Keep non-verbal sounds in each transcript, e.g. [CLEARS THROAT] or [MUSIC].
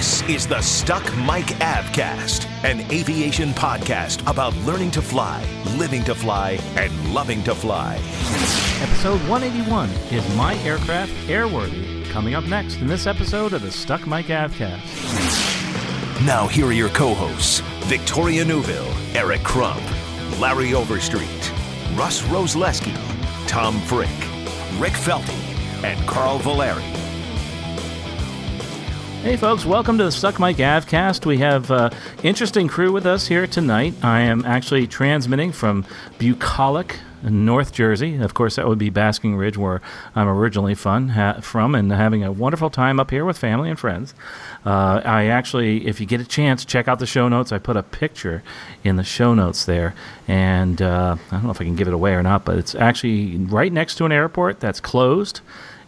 This is the Stuck Mic Avcast, an aviation podcast about learning to fly, living to fly, and loving to fly. Episode 181 Is My Aircraft Airworthy? Coming up next in this episode of the Stuck Mic Avcast. Now, here are your co hosts Victoria Neuville, Eric Crump, Larry Overstreet, Russ Rosleski, Tom Frick, Rick Felty, and Carl Valeri. Hey, folks, welcome to the Stuck Mic Avcast. We have uh, interesting crew with us here tonight. I am actually transmitting from Bucolic, North Jersey. Of course, that would be Basking Ridge, where I'm originally fun, ha- from, and having a wonderful time up here with family and friends. Uh, I actually, if you get a chance, check out the show notes. I put a picture in the show notes there, and uh, I don't know if I can give it away or not, but it's actually right next to an airport that's closed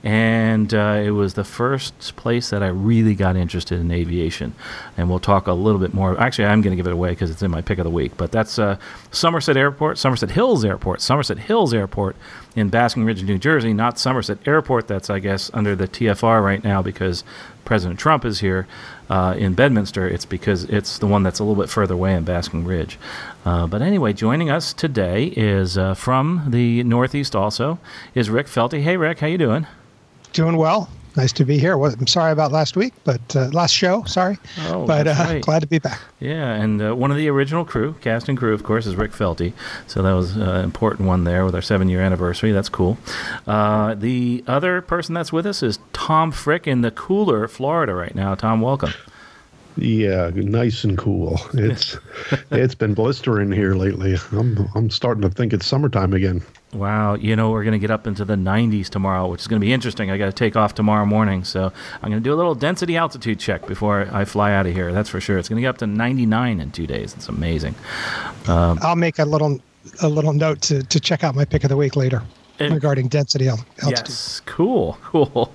and uh, it was the first place that I really got interested in aviation. And we'll talk a little bit more. Actually, I'm going to give it away because it's in my pick of the week. But that's uh, Somerset Airport, Somerset Hills Airport, Somerset Hills Airport in Basking Ridge, New Jersey, not Somerset Airport. That's I guess under the TFR right now because President Trump is here. Uh, in Bedminster, it's because it's the one that's a little bit further away in Basking Ridge. Uh, but anyway, joining us today is uh, from the Northeast. Also, is Rick Felty. Hey, Rick, how you doing? Doing well. Nice to be here. Well, I'm sorry about last week, but uh, last show, sorry. Oh, but that's uh, right. [LAUGHS] glad to be back. Yeah, and uh, one of the original crew, cast and crew, of course, is Rick Felty. So that was an important one there with our seven year anniversary. That's cool. Uh, the other person that's with us is Tom Frick in the cooler Florida right now. Tom, welcome. Yeah, nice and cool. It's [LAUGHS] it's been blistering here lately. I'm I'm starting to think it's summertime again. Wow, you know, we're going to get up into the 90s tomorrow, which is going to be interesting. I got to take off tomorrow morning, so I'm going to do a little density altitude check before I fly out of here. That's for sure. It's going to get up to 99 in two days. It's amazing. Um, I'll make a little a little note to, to check out my pick of the week later And- regarding density al- altitude. Yes, cool, [LAUGHS] cool.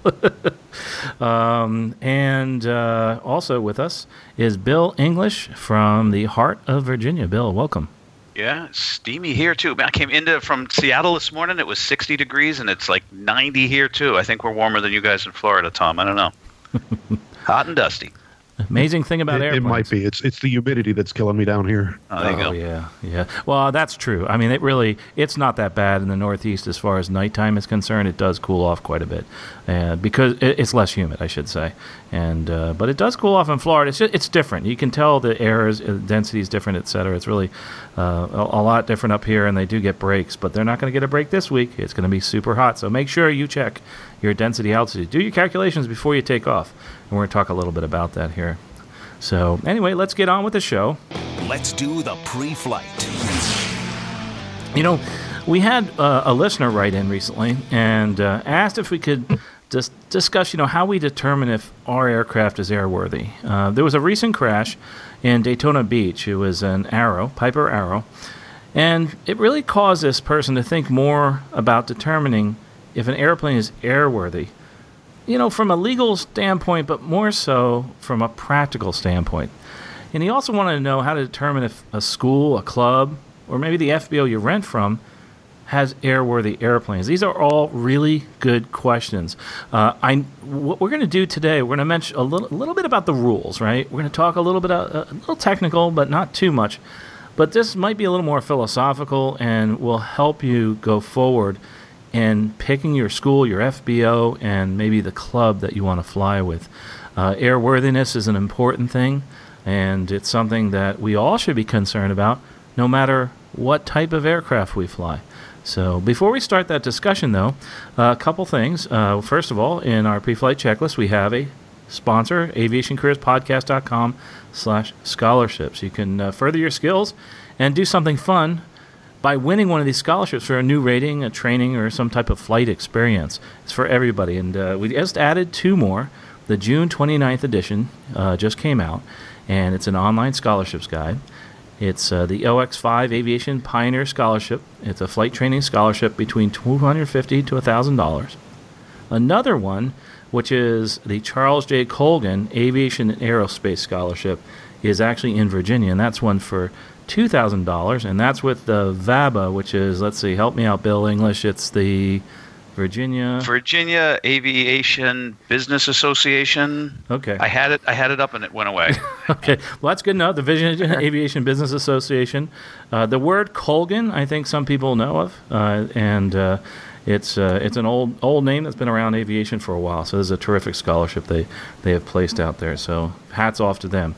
um, and uh, also with us is Bill English from the heart of Virginia. Bill, welcome. Yeah, steamy here too. I came into from Seattle this morning. It was 60 degrees, and it's like 90 here too. I think we're warmer than you guys in Florida, Tom. I don't know. [LAUGHS] Hot and dusty. Amazing thing about It, it might be. It's it's the humidity that's killing me down here. Oh, there you oh go. yeah, yeah. Well, that's true. I mean, it really it's not that bad in the Northeast as far as nighttime is concerned. It does cool off quite a bit, uh, because it, it's less humid, I should say. And uh, but it does cool off in Florida. It's just, it's different. You can tell the air is uh, density is different, et cetera. It's really uh, a, a lot different up here, and they do get breaks, but they're not going to get a break this week. It's going to be super hot, so make sure you check your density altitude. Do your calculations before you take off, and we're going to talk a little bit about that here. So anyway, let's get on with the show. Let's do the pre flight. You know, we had uh, a listener write in recently and uh, asked if we could just discuss, you know, how we determine if our aircraft is airworthy. Uh, there was a recent crash in Daytona Beach. It was an Arrow, Piper Arrow, and it really caused this person to think more about determining if an airplane is airworthy. You know, from a legal standpoint, but more so from a practical standpoint. And he also wanted to know how to determine if a school, a club, or maybe the FBO you rent from has airworthy airplanes. These are all really good questions. Uh, I what we're going to do today, we're going to mention a little, little bit about the rules, right? We're going to talk a little bit, uh, a little technical, but not too much. But this might be a little more philosophical and will help you go forward in picking your school, your FBO, and maybe the club that you want to fly with. Uh, airworthiness is an important thing, and it's something that we all should be concerned about, no matter what type of aircraft we fly. So before we start that discussion, though, a couple things. Uh, first of all, in our pre-flight checklist, we have a sponsor, aviationcareerspodcast.com slash scholarships. You can uh, further your skills and do something fun by winning one of these scholarships for a new rating, a training, or some type of flight experience. It's for everybody. And uh, we just added two more. The June 29th edition uh, just came out, and it's an online scholarships guide. It's uh, the OX5 Aviation Pioneer Scholarship. It's a flight training scholarship between $250 to $1,000. Another one, which is the Charles J. Colgan Aviation and Aerospace Scholarship, is actually in Virginia, and that's one for $2,000, and that's with the VABA, which is, let's see, help me out, Bill English. It's the Virginia. Virginia Aviation Business Association. Okay. I had it. I had it up and it went away. [LAUGHS] okay. Well, that's good enough. The Virginia [LAUGHS] Aviation Business Association. Uh, the word Colgan, I think some people know of, uh, and uh, it's uh, it's an old old name that's been around aviation for a while. So this is a terrific scholarship they they have placed out there. So hats off to them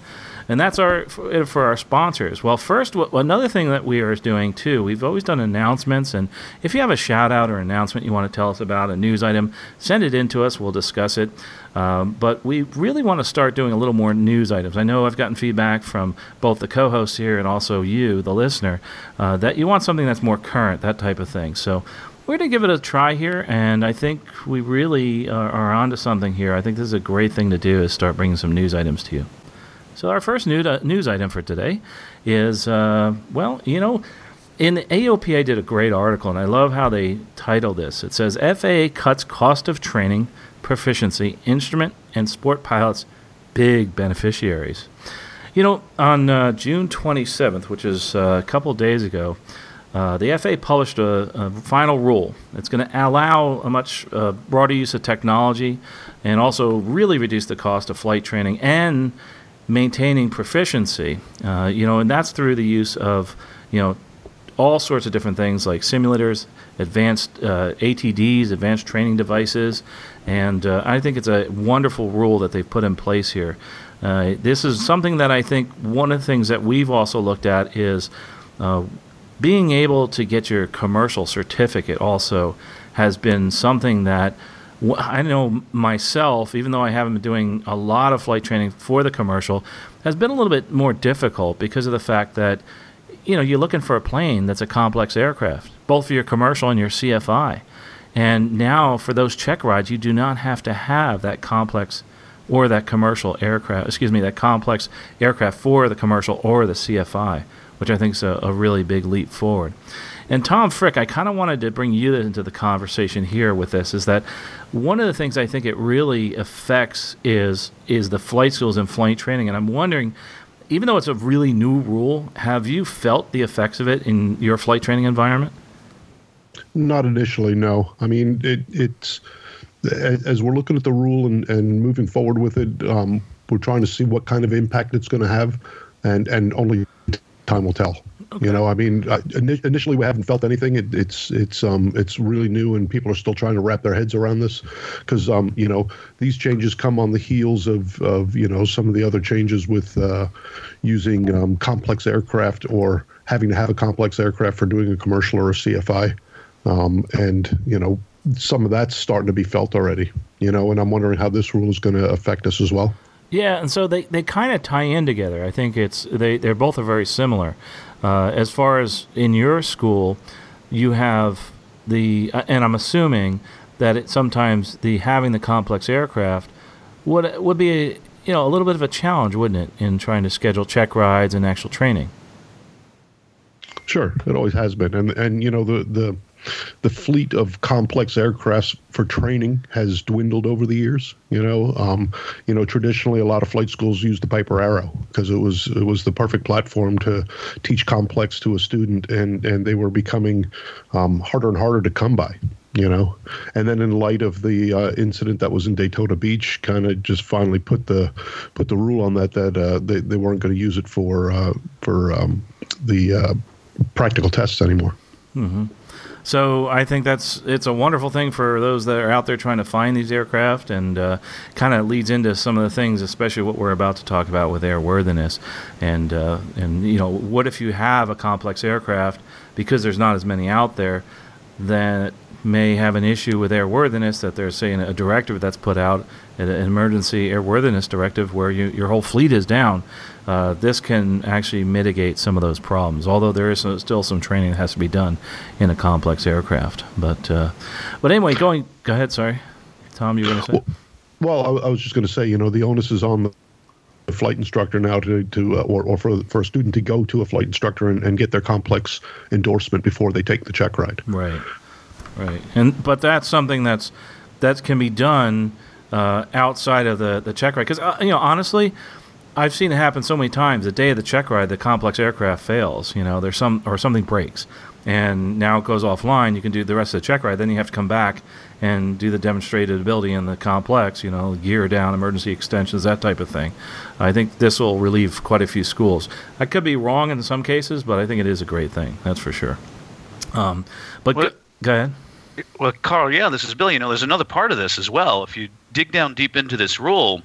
and that's our for, for our sponsors. Well, first, w- another thing that we are doing too, we've always done announcements, and if you have a shout out or announcement you want to tell us about a news item, send it in to us. We'll discuss it. Um, but we really want to start doing a little more news items. I know I've gotten feedback from both the co-hosts here and also you, the listener, uh, that you want something that's more current, that type of thing. So we're going to give it a try here, and I think we really are, are onto something here. I think this is a great thing to do is start bringing some news items to you. So our first news, uh, news item for today is, uh, well, you know, in the AOPA did a great article, and I love how they title this. It says FAA cuts cost of training, proficiency, instrument, and sport pilots, big beneficiaries. You know, on uh, June 27th, which is uh, a couple days ago, uh, the FAA published a, a final rule. It's going to allow a much uh, broader use of technology and also really reduce the cost of flight training and maintaining proficiency. Uh, you know, and that's through the use of you know all sorts of different things like simulators, advanced uh, ATDs, advanced training devices, and uh, I think it's a wonderful rule that they've put in place here. Uh, this is something that I think one of the things that we've also looked at is uh, being able to get your commercial certificate also has been something that I know myself, even though I haven't been doing a lot of flight training for the commercial, has been a little bit more difficult because of the fact that, you know, you're looking for a plane that's a complex aircraft, both for your commercial and your CFI. And now for those check rides, you do not have to have that complex or that commercial aircraft, excuse me, that complex aircraft for the commercial or the CFI, which I think is a, a really big leap forward. And Tom Frick, I kind of wanted to bring you into the conversation here with this is that one of the things I think it really affects is is the flight schools and flight training. And I'm wondering, even though it's a really new rule, have you felt the effects of it in your flight training environment? Not initially, no. I mean, it, it's as we're looking at the rule and, and moving forward with it, um, we're trying to see what kind of impact it's going to have, and and only time will tell. Okay. You know, I mean, initially we haven't felt anything. It, it's it's um it's really new, and people are still trying to wrap their heads around this, because um you know these changes come on the heels of of you know some of the other changes with uh, using um, complex aircraft or having to have a complex aircraft for doing a commercial or a CFI, um, and you know some of that's starting to be felt already. You know, and I'm wondering how this rule is going to affect us as well. Yeah, and so they, they kind of tie in together. I think it's they they're both are very similar. Uh, as far as in your school, you have the, uh, and I'm assuming that it, sometimes the having the complex aircraft would would be a, you know a little bit of a challenge, wouldn't it, in trying to schedule check rides and actual training. Sure, it always has been, and and you know the the the fleet of complex aircrafts for training has dwindled over the years. You know, um, you know, traditionally a lot of flight schools used the Piper Arrow because it was it was the perfect platform to teach complex to a student, and and they were becoming um, harder and harder to come by. You know, and then in light of the uh, incident that was in Daytona Beach, kind of just finally put the put the rule on that that uh, they they weren't going to use it for uh, for um, the uh, practical tests anymore. Mm-hmm. So I think that's it's a wonderful thing for those that are out there trying to find these aircraft, and uh, kind of leads into some of the things, especially what we're about to talk about with airworthiness, and uh, and you know what if you have a complex aircraft because there's not as many out there, then may have an issue with airworthiness that they're saying a directive that's put out, an emergency airworthiness directive where you, your whole fleet is down. Uh, this can actually mitigate some of those problems, although there is still some training that has to be done in a complex aircraft. But uh, but anyway, going go ahead. Sorry, Tom, you were going to say. Well, I, I was just going to say, you know, the onus is on the flight instructor now to, to uh, or, or for, for a student to go to a flight instructor and, and get their complex endorsement before they take the check ride. Right, right, and but that's something that's that can be done uh, outside of the the check ride because uh, you know honestly. I've seen it happen so many times. The day of the check ride, the complex aircraft fails. You know, there's some or something breaks, and now it goes offline. You can do the rest of the check ride. Then you have to come back and do the demonstrated ability in the complex, you know, gear down, emergency extensions, that type of thing. I think this will relieve quite a few schools. I could be wrong in some cases, but I think it is a great thing. That's for sure. Um, but go, go ahead. Well, Carl, yeah, this is Bill. You know, there's another part of this as well. If you dig down deep into this rule,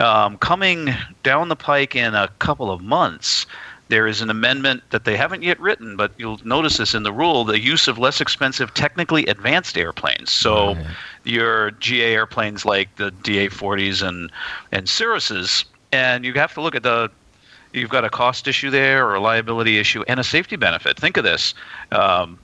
um, coming down the pike in a couple of months, there is an amendment that they haven't yet written, but you'll notice this in the rule the use of less expensive, technically advanced airplanes. So, right. your GA airplanes like the DA 40s and, and Cirruses, and you have to look at the you've got a cost issue there or a liability issue and a safety benefit. Think of this. Um,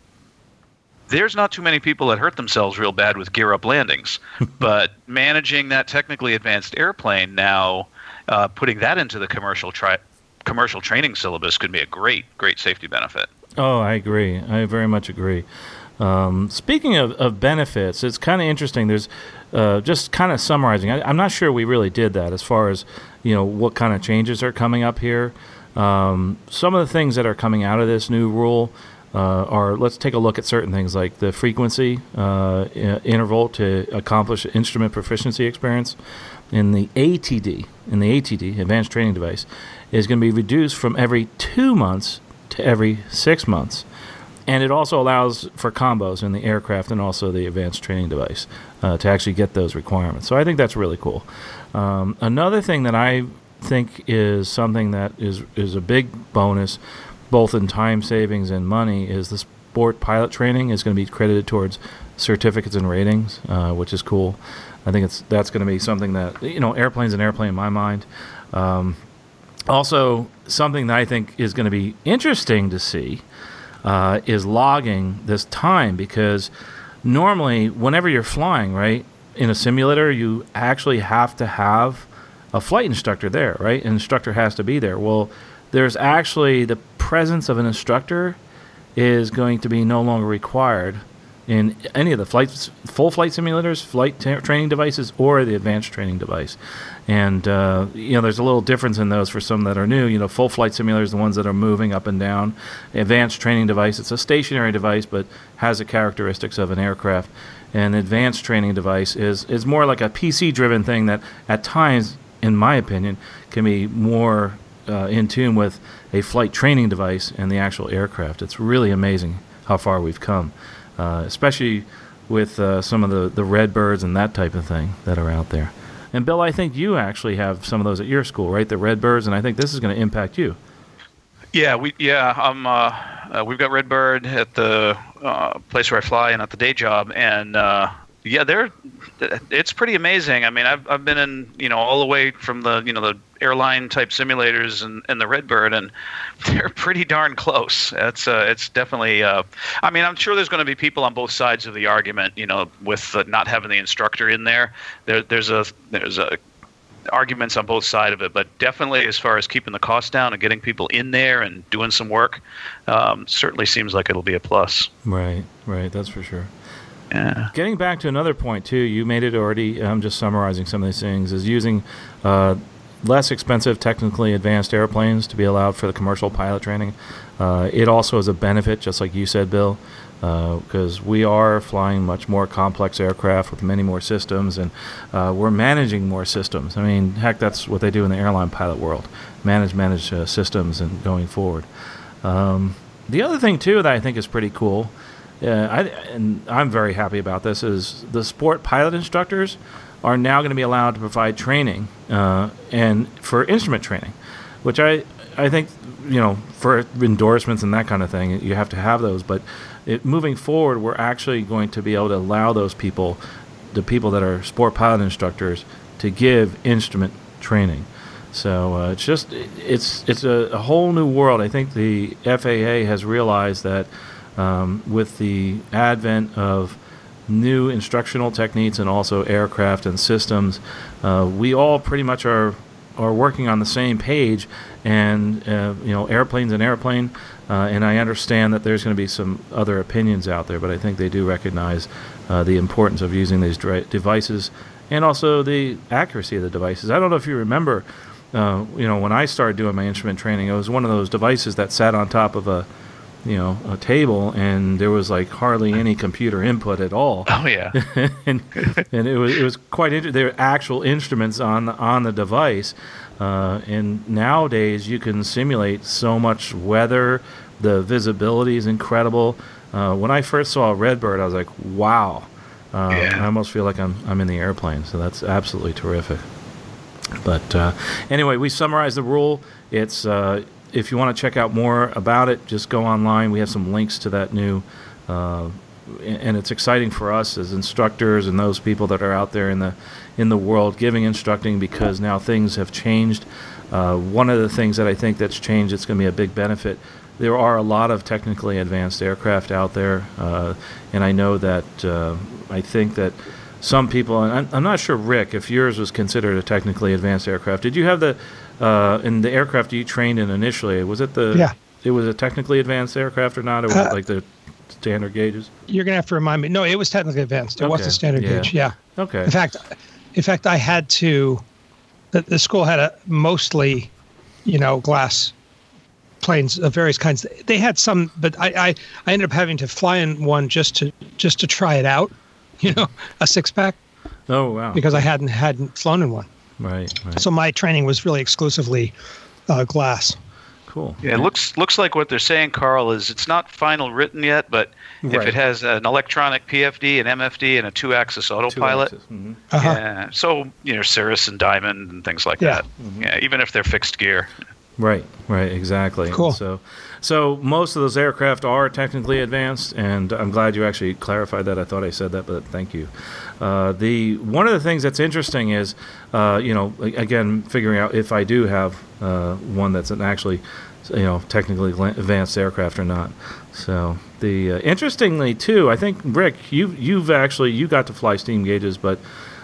there's not too many people that hurt themselves real bad with gear up landings, [LAUGHS] but managing that technically advanced airplane now, uh, putting that into the commercial tri- commercial training syllabus could be a great, great safety benefit. Oh, I agree. I very much agree. Um, speaking of, of benefits, it's kind of interesting. There's uh, just kind of summarizing. I, am not sure we really did that as far as you know what kind of changes are coming up here. Um, some of the things that are coming out of this new rule uh, are let's take a look at certain things like the frequency uh, interval to accomplish instrument proficiency experience in the ATD in the ATD advanced training device is going to be reduced from every two months to every six months. And it also allows for combos in the aircraft and also the advanced training device uh, to actually get those requirements. So I think that's really cool. Um, another thing that I think is something that is, is a big bonus, both in time savings and money, is the sport pilot training is going to be credited towards certificates and ratings, uh, which is cool. I think it's that's going to be something that you know airplanes an airplane in my mind. Um, also, something that I think is going to be interesting to see uh, is logging this time because normally, whenever you're flying, right, in a simulator, you actually have to have a flight instructor there, right? An instructor has to be there. Well, there's actually the presence of an instructor is going to be no longer required in any of the flights, full flight simulators, flight t- training devices, or the advanced training device. And uh, you know, there's a little difference in those for some that are new. You know, full flight simulators, the ones that are moving up and down. Advanced training device, it's a stationary device, but has the characteristics of an aircraft. An advanced training device is is more like a PC-driven thing that, at times, in my opinion, can be more uh, in tune with a flight training device and the actual aircraft. It's really amazing how far we've come uh, especially with uh, some of the, the Redbirds and that type of thing that are out there. And Bill, I think you actually have some of those at your school, right? The Redbirds, and I think this is going to impact you. Yeah, we yeah um uh, uh, we've got Redbird at the uh, place where I fly and at the day job, and uh, yeah, they're it's pretty amazing. I mean, I've I've been in you know all the way from the you know the airline type simulators and, and the Redbird, and [LAUGHS] they're pretty darn close. It's uh, it's definitely. Uh, I mean, I'm sure there's going to be people on both sides of the argument. You know, with uh, not having the instructor in there, there there's a there's a arguments on both sides of it, but definitely as far as keeping the cost down and getting people in there and doing some work, um, certainly seems like it'll be a plus. Right, right, that's for sure. Yeah. Getting back to another point too, you made it already. I'm just summarizing some of these things. Is using uh, less expensive, technically advanced airplanes to be allowed for the commercial pilot training. Uh, it also is a benefit, just like you said, Bill, because uh, we are flying much more complex aircraft with many more systems, and uh, we're managing more systems. I mean, heck, that's what they do in the airline pilot world: manage, manage uh, systems, and going forward. Um, the other thing too that I think is pretty cool, I, and I'm very happy about this, is the sport pilot instructors are now going to be allowed to provide training uh, and for instrument training, which I I think you know for endorsements and that kind of thing you have to have those. But it, moving forward, we're actually going to be able to allow those people, the people that are sport pilot instructors, to give instrument training. So uh, it's just it's it's a, a, whole new world. I think the FAA has realized that um, with the advent of new instructional techniques and also aircraft and systems. Uh, we all pretty much are are working on the same page, and uh, you know, airplanes and airplane. Uh, and I understand that there's going to be some other opinions out there, but I think they do recognize uh, the importance of using these devices and also the accuracy of the devices. I don't know if you remember, uh, you know, when I started doing my instrument training, it was one of those devices that sat on top of a you know a table and there was like hardly any [LAUGHS] computer input at all. Oh yeah. [LAUGHS] And, and it was it was quite interesting there were actual instruments on the, on the device. Uh, and nowadays you can simulate so much weather. The visibility is incredible. Uh, when I first saw Redbird I was like wow. Uh, yeah. I almost feel like I'm I'm in the airplane so that's absolutely terrific. But uh, anyway we summarize the rule. It's uh, if you want to check out more about it, just go online. We have some links to that new, uh, and it's exciting for us as instructors and those people that are out there in the in the world giving instructing because now things have changed. Uh, one of the things that I think that's changed, it's going to be a big benefit. There are a lot of technically advanced aircraft out there, uh, and I know that uh, I think that some people, and I'm, I'm not sure, Rick, if yours was considered a technically advanced aircraft. Did you have the uh, in the aircraft you trained in initially, was it the? Yeah. It was a technically advanced aircraft or not? It was uh, like the standard gauges. You're gonna have to remind me. No, it was technically advanced. It okay. was the standard yeah. gauge. Yeah. Okay. In fact, in fact, I had to. The, the school had a mostly, you know, glass planes of various kinds. They had some, but I, I, I ended up having to fly in one just to just to try it out. [LAUGHS] You know, a six pack. Oh wow! Because I hadn't hadn't flown in one. Right, right. So my training was really exclusively uh, glass. Cool. Yeah, it looks looks like what they're saying, Carl, is it's not final written yet, but right. if it has an electronic PFD, an MFD, and a two-axis autopilot, two mm-hmm. uh-huh. yeah, so you know Cirrus and Diamond and things like yeah. that. Mm-hmm. Yeah, even if they're fixed gear. Right, right, exactly. Cool. So, so most of those aircraft are technically advanced, and I'm glad you actually clarified that. I thought I said that, but thank you. Uh, the one of the things that's interesting is, uh, you know, again, figuring out if I do have uh, one that's an actually, you know, technically advanced aircraft or not. So the uh, interestingly too, I think Rick, you you've actually you got to fly steam gauges, but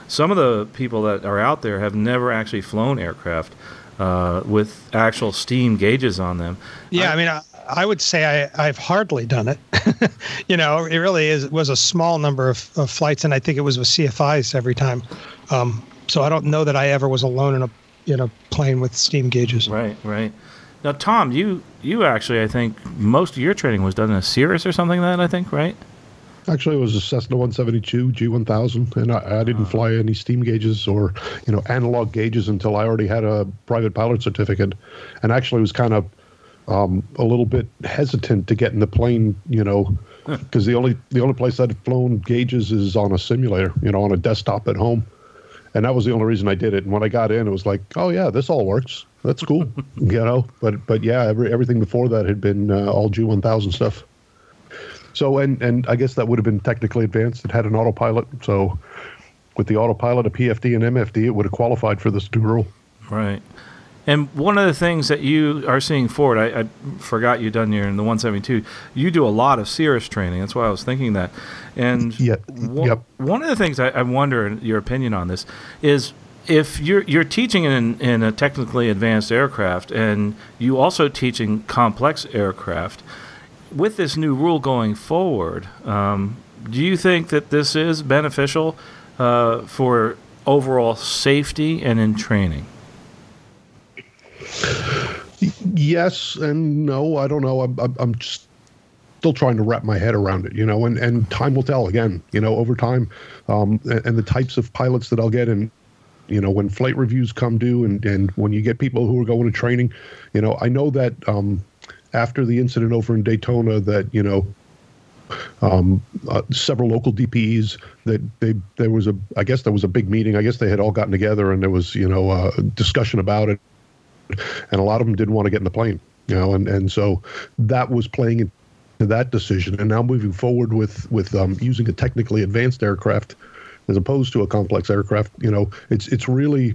some of the people that are out there have never actually flown aircraft uh, with actual steam gauges on them. Yeah, I, I mean. I, I would say I, have hardly done it. [LAUGHS] you know, it really is was a small number of, of, flights, and I think it was with CFIs every time. Um, so I don't know that I ever was alone in a in a plane with steam gauges. Right, right. Now, Tom, you you actually, I think most of your training was done in a Cirrus or something like that. I think, right? Actually, it was a Cessna 172 G1000, and I, I didn't oh. fly any steam gauges or you know analog gauges until I already had a private pilot certificate, and actually was kind of um, a little bit hesitant to get in the plane, you know, [LAUGHS] because the only the only place I'd flown gauges is on a simulator, you know, on a desktop at home, and that was the only reason I did it. And when I got in, it was like, oh yeah, this all works. That's cool, [LAUGHS] you know. But but yeah, every, everything before that had been uh, all G1000 stuff. So and and I guess that would have been technically advanced. It had an autopilot. So with the autopilot, a PFD and MFD, it would have qualified for this new rule. Right. And one of the things that you are seeing forward, I, I forgot you done here in the 172. You do a lot of Cirrus training. That's why I was thinking that. And yeah, one, yep. one of the things I, I wonder your opinion on this is if you're you're teaching in in a technically advanced aircraft and you also teaching complex aircraft with this new rule going forward, um, do you think that this is beneficial uh, for overall safety and in training? Yes and no. I don't know. I'm, I'm just still trying to wrap my head around it, you know, and, and time will tell again, you know, over time, um, and, and the types of pilots that I'll get and, you know, when flight reviews come due and, and when you get people who are going to training, you know, I know that um, after the incident over in Daytona that, you know, um, uh, several local DPEs that they there was a I guess there was a big meeting. I guess they had all gotten together and there was you know a discussion about it and a lot of them didn't want to get in the plane, you know, and and so that was playing into that decision. And now moving forward with with um, using a technically advanced aircraft as opposed to a complex aircraft, you know, it's it's really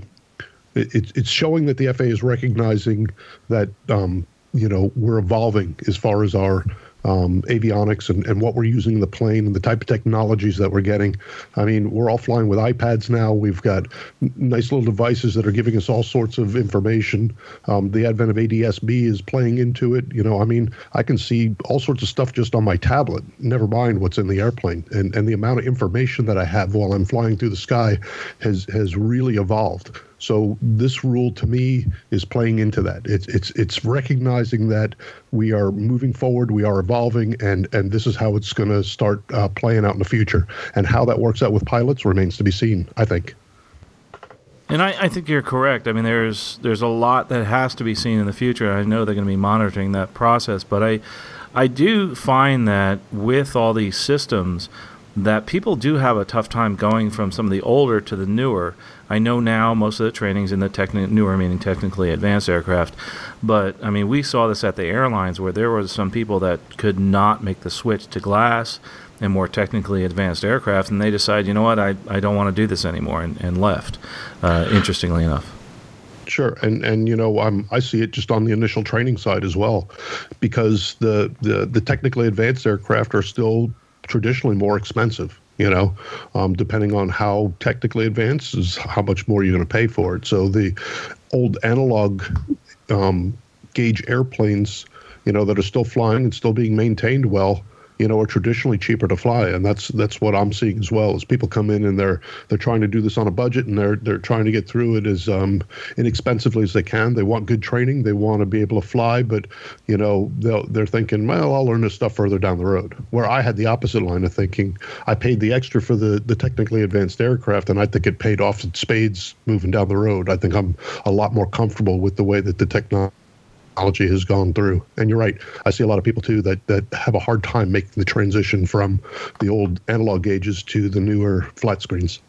it's it's showing that the FAA is recognizing that um, you know we're evolving as far as our um, avionics and, and what we're using in the plane and the type of technologies that we're getting. I mean, we're all flying with iPads now. We've got nice little devices that are giving us all sorts of information. Um, the advent of ADS-B is playing into it. You know, I mean, I can see all sorts of stuff just on my tablet. Never mind what's in the airplane, and and the amount of information that I have while I'm flying through the sky has has really evolved. So this rule to me is playing into that. It's it's it's recognizing that we are moving forward, we are evolving, and and this is how it's going to start uh, playing out in the future. And how that works out with pilots remains to be seen. I think. And I, I think you're correct. I mean, there's there's a lot that has to be seen in the future. I know they're going to be monitoring that process, but I I do find that with all these systems, that people do have a tough time going from some of the older to the newer. I know now most of the training's in the techni- newer, meaning technically advanced aircraft, but I mean we saw this at the airlines where there were some people that could not make the switch to glass and more technically advanced aircraft, and they decided, you know what, I, I don't want to do this anymore, and, and left. Uh, interestingly enough. Sure, and and you know I'm I see it just on the initial training side as well, because the the the technically advanced aircraft are still traditionally more expensive. You know, um, depending on how technically advanced is how much more you're going to pay for it. So the old analog um, gauge airplanes, you know, that are still flying and still being maintained well, you know, are traditionally cheaper to fly, and that's that's what I'm seeing as well. As people come in and they're they're trying to do this on a budget and they're they're trying to get through it as um, inexpensively as they can. They want good training. They want to be able to fly, but you know they're thinking, well, I'll learn this stuff further down the road. Where I had the opposite line of thinking, I paid the extra for the the technically advanced aircraft, and I think it paid off in spades moving down the road. I think I'm a lot more comfortable with the way that the technology technology has gone through. And you're right. I see a lot of people too that that have a hard time making the transition from the old analog gauges to the newer flat screens.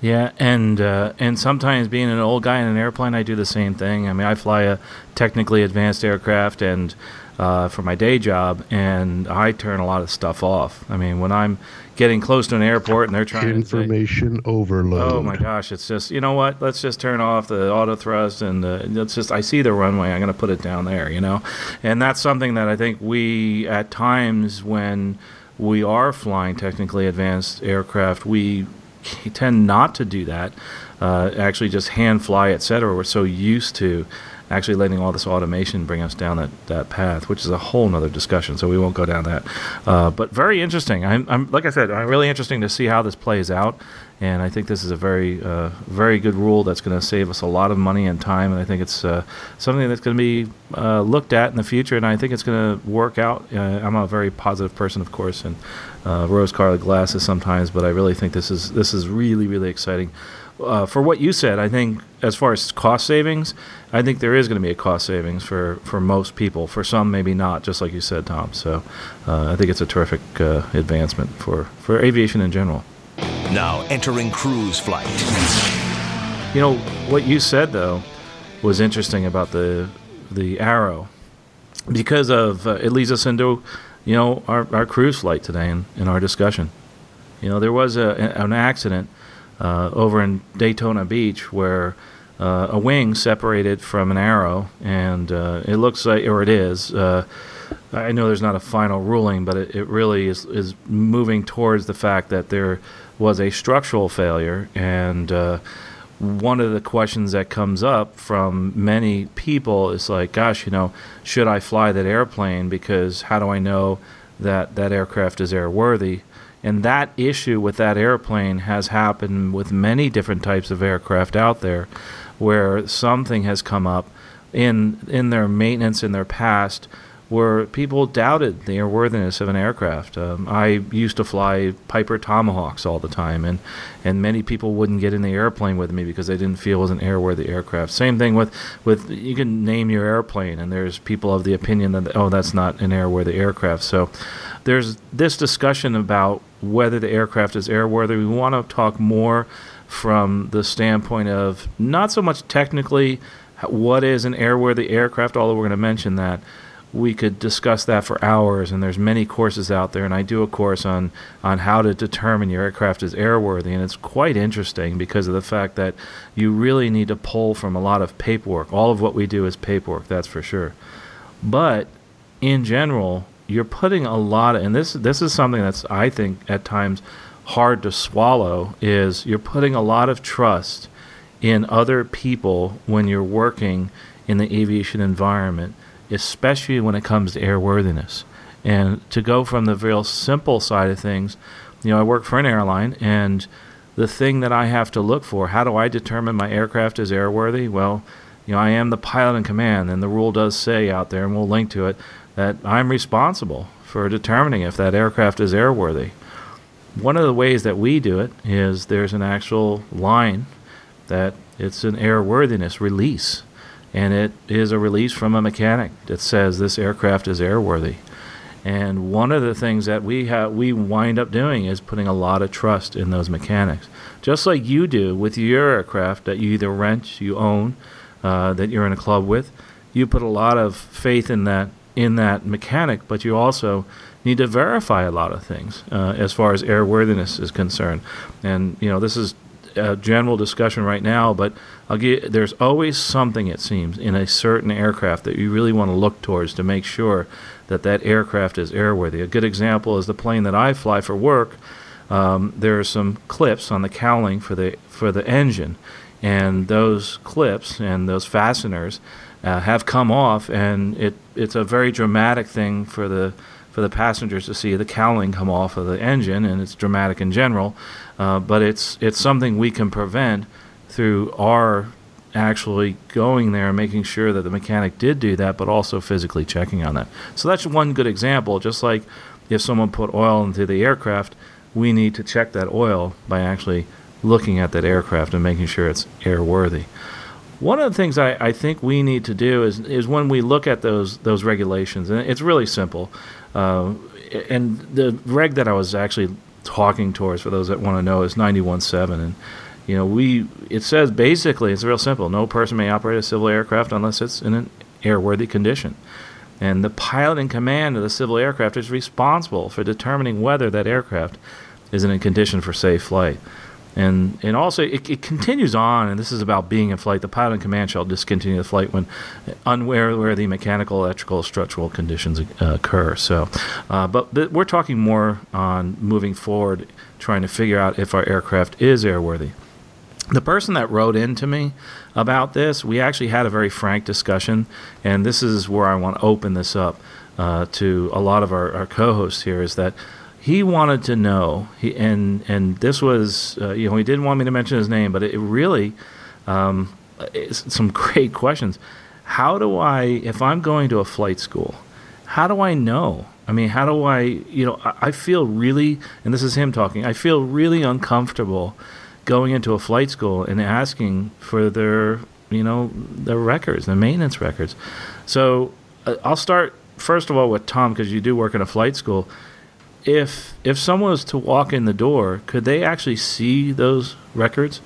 Yeah, and uh, and sometimes being an old guy in an airplane, I do the same thing. I mean, I fly a technically advanced aircraft, and uh, for my day job, and I turn a lot of stuff off. I mean, when I'm getting close to an airport and they're trying information to say, overload. Oh my gosh, it's just you know what? Let's just turn off the auto thrust and uh, let's just. I see the runway. I'm going to put it down there. You know, and that's something that I think we at times when we are flying technically advanced aircraft, we tend not to do that. Uh, actually, just hand fly, etc. We're so used to actually letting all this automation bring us down that, that path, which is a whole other discussion. So we won't go down that. Uh, but very interesting. I'm, I'm, like I said, I'm really interesting to see how this plays out. And I think this is a very, uh, very good rule that's going to save us a lot of money and time. And I think it's uh, something that's going to be uh, looked at in the future. And I think it's going to work out. Uh, I'm a very positive person, of course, and uh, rose-colored glasses sometimes. But I really think this is this is really, really exciting uh, for what you said, I think as far as cost savings, I think there is going to be a cost savings for, for most people. For some, maybe not, just like you said, Tom. So uh, I think it's a terrific uh, advancement for, for aviation in general. Now entering cruise flight. You know what you said though was interesting about the the arrow because of uh, it leads us into you know our, our cruise flight today in, in our discussion. You know there was a, an accident uh, over in Daytona Beach where uh, a wing separated from an arrow, and uh, it looks like, or it is. Uh, I know there's not a final ruling, but it, it really is, is moving towards the fact that there was a structural failure, and uh, one of the questions that comes up from many people is like, gosh, you know, should I fly that airplane? Because how do I know that that aircraft is airworthy? And that issue with that airplane has happened with many different types of aircraft out there where something has come up in in their maintenance in their past where people doubted the airworthiness of an aircraft. Um, I used to fly Piper Tomahawks all the time, and, and many people wouldn't get in the airplane with me because they didn't feel it was an airworthy aircraft. Same thing with, with you can name your airplane, and there's people of the opinion that, oh, that's not an airworthy aircraft. So there's this discussion about whether the aircraft is airworthy. We want to talk more from the standpoint of not so much technically what is an airworthy aircraft, although we're going to mention that. We could discuss that for hours and there's many courses out there and I do a course on on how to determine your aircraft is airworthy and it's quite interesting because of the fact that you really need to pull from a lot of paperwork. All of what we do is paperwork that's for sure. But in general you're putting a lot of, and this this is something that's I think at times hard to swallow is you're putting a lot of trust in other people when you're working in the aviation environment, especially when it comes to airworthiness. And to go from the real simple side of things, you know, I work for an airline, and the thing that I have to look for, how do I determine my aircraft is airworthy? Well, you know, I am the pilot in command, and the rule does say out there, and we'll link to it, that I'm responsible for determining if that aircraft is airworthy. One of the ways that we do it is there's an actual line that it's an airworthiness release, and it is a release from a mechanic that says this aircraft is airworthy. And one of the things that we have we wind up doing is putting a lot of trust in those mechanics, just like you do with your aircraft that you either rent, you own, uh, that you're in a club with. You put a lot of faith in that in that mechanic, but you also need to verify a lot of things uh, as far as airworthiness is concerned. And you know, this is a general discussion right now, but there's always something it seems in a certain aircraft that you really want to look towards to make sure that that aircraft is airworthy. A good example is the plane that I fly for work. Um, there are some clips on the cowling for the for the engine, and those clips and those fasteners uh, have come off, and it it's a very dramatic thing for the for the passengers to see the cowling come off of the engine, and it's dramatic in general. Uh, but it's it's something we can prevent through our actually going there and making sure that the mechanic did do that, but also physically checking on that. So that's one good example. Just like if someone put oil into the aircraft, we need to check that oil by actually looking at that aircraft and making sure it's airworthy. One of the things I, I think we need to do is, is when we look at those those regulations, and it's really simple. Uh, and the reg that I was actually talking towards, for those that want to know, is 91.7. And you know, we it says basically it's real simple. No person may operate a civil aircraft unless it's in an airworthy condition. And the pilot in command of the civil aircraft is responsible for determining whether that aircraft is in a condition for safe flight. And and also it, it continues on, and this is about being in flight. The pilot in command shall discontinue the flight when unworthy mechanical, electrical, structural conditions uh, occur. So, uh, but, we're talking more on moving forward, trying to figure out if our aircraft is airworthy the person that wrote in to me about this, we actually had a very frank discussion, and this is where I want to open this up uh, to a lot of our, our co-hosts here. Is that he wanted to know, he, and and this was, uh, you know, he didn't want me to mention his name, but it, really, um, some [LAUGHS] great questions. How do I, if I'm going to a flight school, how do I know? I mean, how do I, you know, I, I feel really, and this is him talking. I feel really uncomfortable going into a flight school and asking for their you know their records, their maintenance records. So uh, I'll start first of all with Tom because you do work in a flight school. If if someone was to walk in the door, could they actually see those records?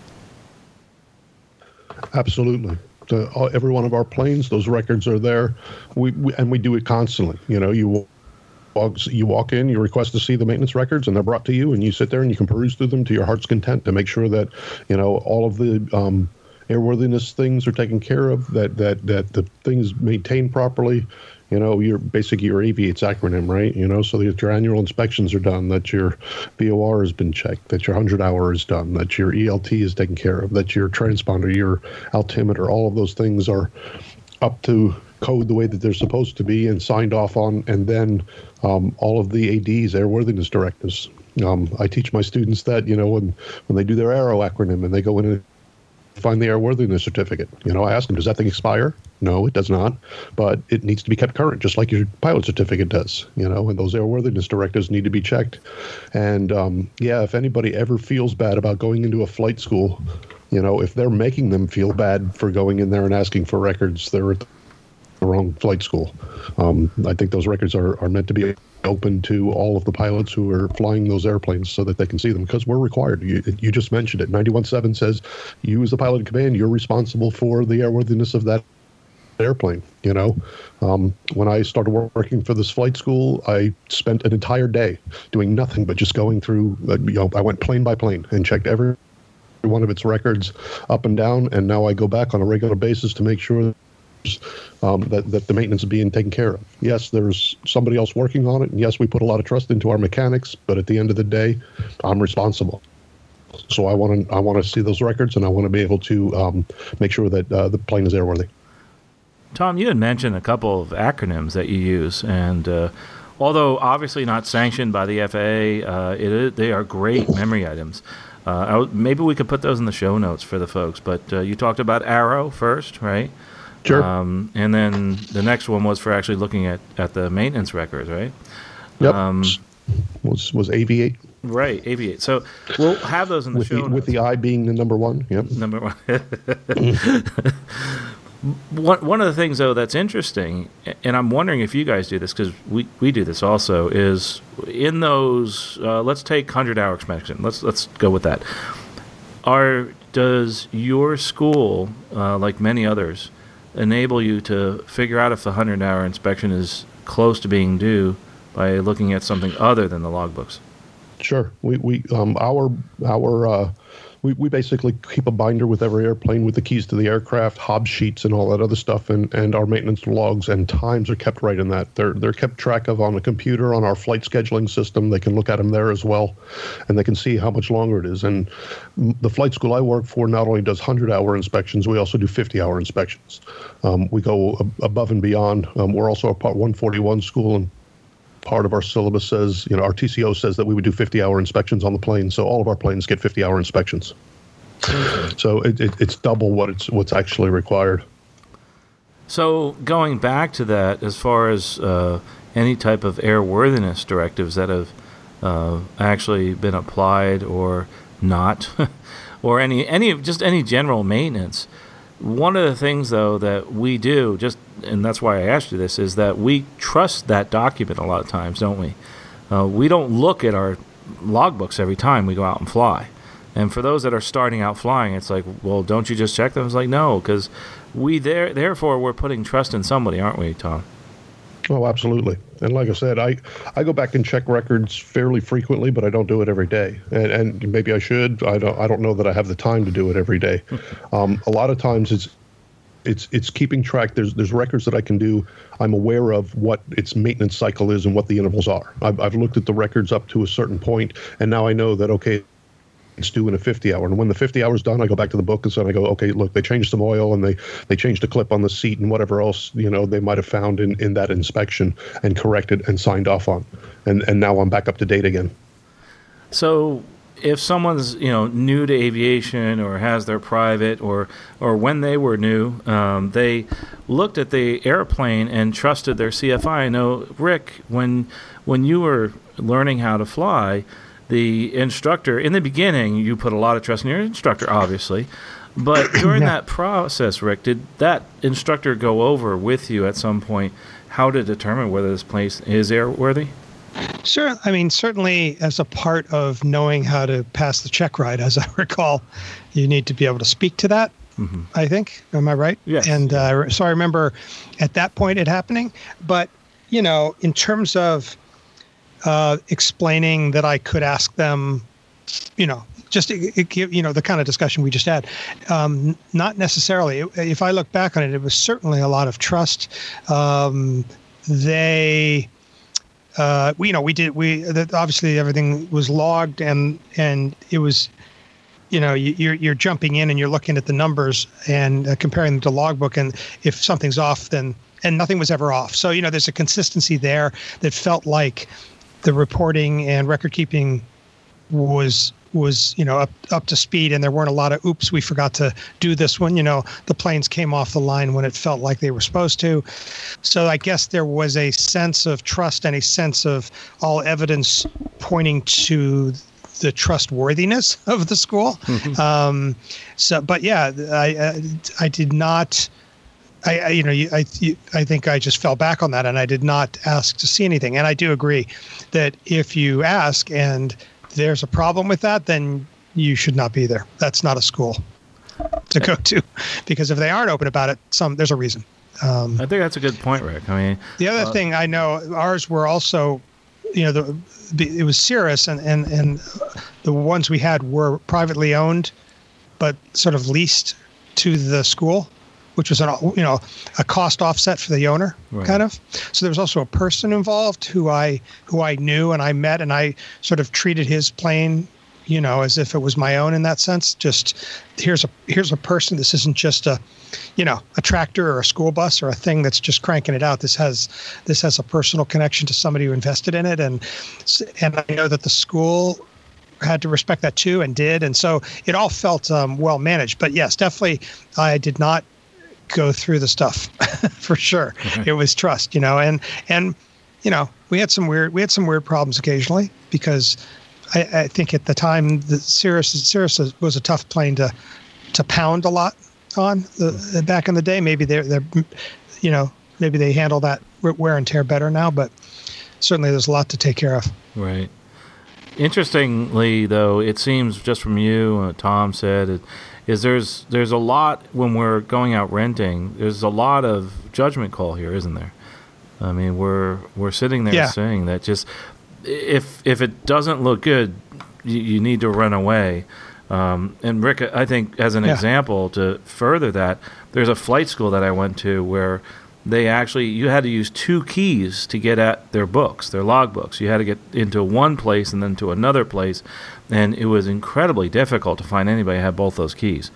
Absolutely. So every one of our planes, those records are there. We, we and we do it constantly. You know, you walk, you walk in, you request to see the maintenance records, and they're brought to you, and you sit there and you can peruse through them to your heart's content to make sure that you know all of the um, airworthiness things are taken care of, that that that the things maintained properly. You know, your basically your AVIATES acronym, right? You know, so that your annual inspections are done, that your VOR has been checked, that your hundred hour is done, that your ELT is taken care of, that your transponder, your altimeter, all of those things are up to code the way that they're supposed to be and signed off on, and then um, all of the ADs, airworthiness directives. Um, I teach my students that you know when when they do their ARROW acronym and they go in and find the airworthiness certificate. You know, I ask them, does that thing expire? No, it does not, but it needs to be kept current, just like your pilot certificate does. You know, and those airworthiness directives need to be checked. And um, yeah, if anybody ever feels bad about going into a flight school, you know, if they're making them feel bad for going in there and asking for records, they're at the wrong flight school. Um, I think those records are, are meant to be open to all of the pilots who are flying those airplanes so that they can see them because we're required. You, you just mentioned it. 91.7 says you, as the pilot in command, you're responsible for the airworthiness of that airplane. You know, um, when I started working for this flight school, I spent an entire day doing nothing but just going through. Uh, you know, I went plane by plane and checked every one of its records up and down, and now I go back on a regular basis to make sure um, that, that the maintenance is being taken care of. Yes, there's somebody else working on it, and yes, we put a lot of trust into our mechanics, but at the end of the day, I'm responsible. So I want to I want to see those records, and I want to be able to um, make sure that uh, the plane is airworthy. Tom, you had mentioned a couple of acronyms that you use, and uh, although obviously not sanctioned by the FAA, uh, it, they are great memory items. Uh, maybe we could put those in the show notes for the folks. But uh, you talked about Arrow first, right? Sure. Um, and then the next one was for actually looking at, at the maintenance records, right? Yep. Um, was was Aviate. Right, Aviate. So we'll have those in the with show the, with the I being the number one. Yep. Number one. [LAUGHS] one, one of the things though that's interesting, and I'm wondering if you guys do this because we, we do this also, is in those. Uh, let's take hundred hour inspection. Let's let's go with that. Are does your school, uh, like many others, enable you to figure out if the hundred hour inspection is close to being due by looking at something other than the logbooks? Sure. We we um our our uh, we, we basically keep a binder with every airplane with the keys to the aircraft, Hobbs sheets, and all that other stuff, and, and our maintenance logs and times are kept right in that. They're they're kept track of on a computer on our flight scheduling system. They can look at them there as well, and they can see how much longer it is. And the flight school I work for not only does 100-hour inspections, we also do 50-hour inspections. Um, we go above and beyond. Um, we're also a Part 141 school, and part of our syllabus says, you know, our TCO says that we would do 50 hour inspections on the plane. So all of our planes get 50 hour inspections. Okay. So it, it, it's double what it's what's actually required. So going back to that, as far as uh, any type of airworthiness directives that have uh, actually been applied or not, [LAUGHS] or any any just any general maintenance. One of the things, though, that we do, just and that's why I asked you this, is that we trust that document a lot of times, don't we? Uh, we don't look at our logbooks every time we go out and fly. And for those that are starting out flying, it's like, well, don't you just check them? It's like, no, because we there, therefore we're putting trust in somebody, aren't we, Tom? Oh, absolutely. And like I said, I, I go back and check records fairly frequently, but I don't do it every day. And, and maybe I should. I don't. I don't know that I have the time to do it every day. [LAUGHS] Um, a lot of times it's it's it's keeping track. There's there's records that I can do. I'm aware of what its maintenance cycle is and what the intervals are. I've, I've looked at the records up to a certain point, and now I know that okay, it's due in a 50 hour. And when the 50 hours done, I go back to the book and so I go, okay, look, they changed some oil and they, they changed the clip on the seat and whatever else, you know, they might have found in, in that inspection and corrected and signed off on. And, and now I'm back up to date again. So if someone's, you know, new to aviation or has their private or, or when they were new, um, they looked at the airplane and trusted their CFI. I know, Rick, when, when you were learning how to fly, the instructor in the beginning you put a lot of trust in your instructor obviously but [CLEARS THROAT] during yeah. that process rick did that instructor go over with you at some point how to determine whether this place is airworthy sure i mean certainly as a part of knowing how to pass the check ride as i [LAUGHS] recall you need to be able to speak to that mm-hmm. i think am i right yes. and uh, so i remember at that point it happening but you know in terms of uh, explaining that I could ask them, you know, just you know the kind of discussion we just had. Um, not necessarily. If I look back on it, it was certainly a lot of trust. Um, they, uh, we, you know, we did. We obviously everything was logged, and and it was you know you're you're jumping in and you're looking at the numbers and uh, comparing them to logbook and if something's off then and nothing was ever off so you know there's a consistency there that felt like the reporting and record keeping was was you know up up to speed and there weren't a lot of oops we forgot to do this one you know the planes came off the line when it felt like they were supposed to so i guess there was a sense of trust and a sense of all evidence pointing to the trustworthiness [LAUGHS] of the school mm-hmm. um, so but yeah i i, I did not I, I, you know, I, I think I just fell back on that, and I did not ask to see anything. And I do agree that if you ask and there's a problem with that, then you should not be there. That's not a school to go to, because if they aren't open about it, some there's a reason. Um, I think that's a good point, Rick. I mean, the other uh, thing I know, ours were also, you know, the, the it was Cirrus, and and and the ones we had were privately owned, but sort of leased to the school. Which was an you know a cost offset for the owner, Right. kind of. So there was also a person involved who I who I knew and I met, and I sort of treated his plane, you know, as if it was my own in that sense. Just here's a here's a person. This isn't just a, you know, a tractor or a school bus or a thing that's just cranking it out. This has this has a personal connection to somebody who invested in it, and and I know that the school had to respect that too and did and so it all felt um, well managed but yes definitely i did not go through the stuff [LAUGHS] for sure. It was trust you know and and you know we had some weird we had some weird problems occasionally because i, I think at the time the cirrus cirrus was a tough plane to to pound a lot on the back in the day. Maybe they're they're you know maybe they handle that wear and tear better now but certainly there's a lot to take care of. Right. Interestingly, though, it seems just from you, uh, Tom said, it, is there's there's a lot when we're going out renting. There's a lot of judgment call here, isn't there? I mean, we're we're sitting there Yeah. saying that just if if it doesn't look good, you, you need to run away. Um, and Rick, I think as an Yeah. example to further that, there's a flight school that I went to where they actually you had to use two keys to get at their books, their log books. You had to get into one place and then to another place, and it was incredibly difficult to find anybody who had both those keys.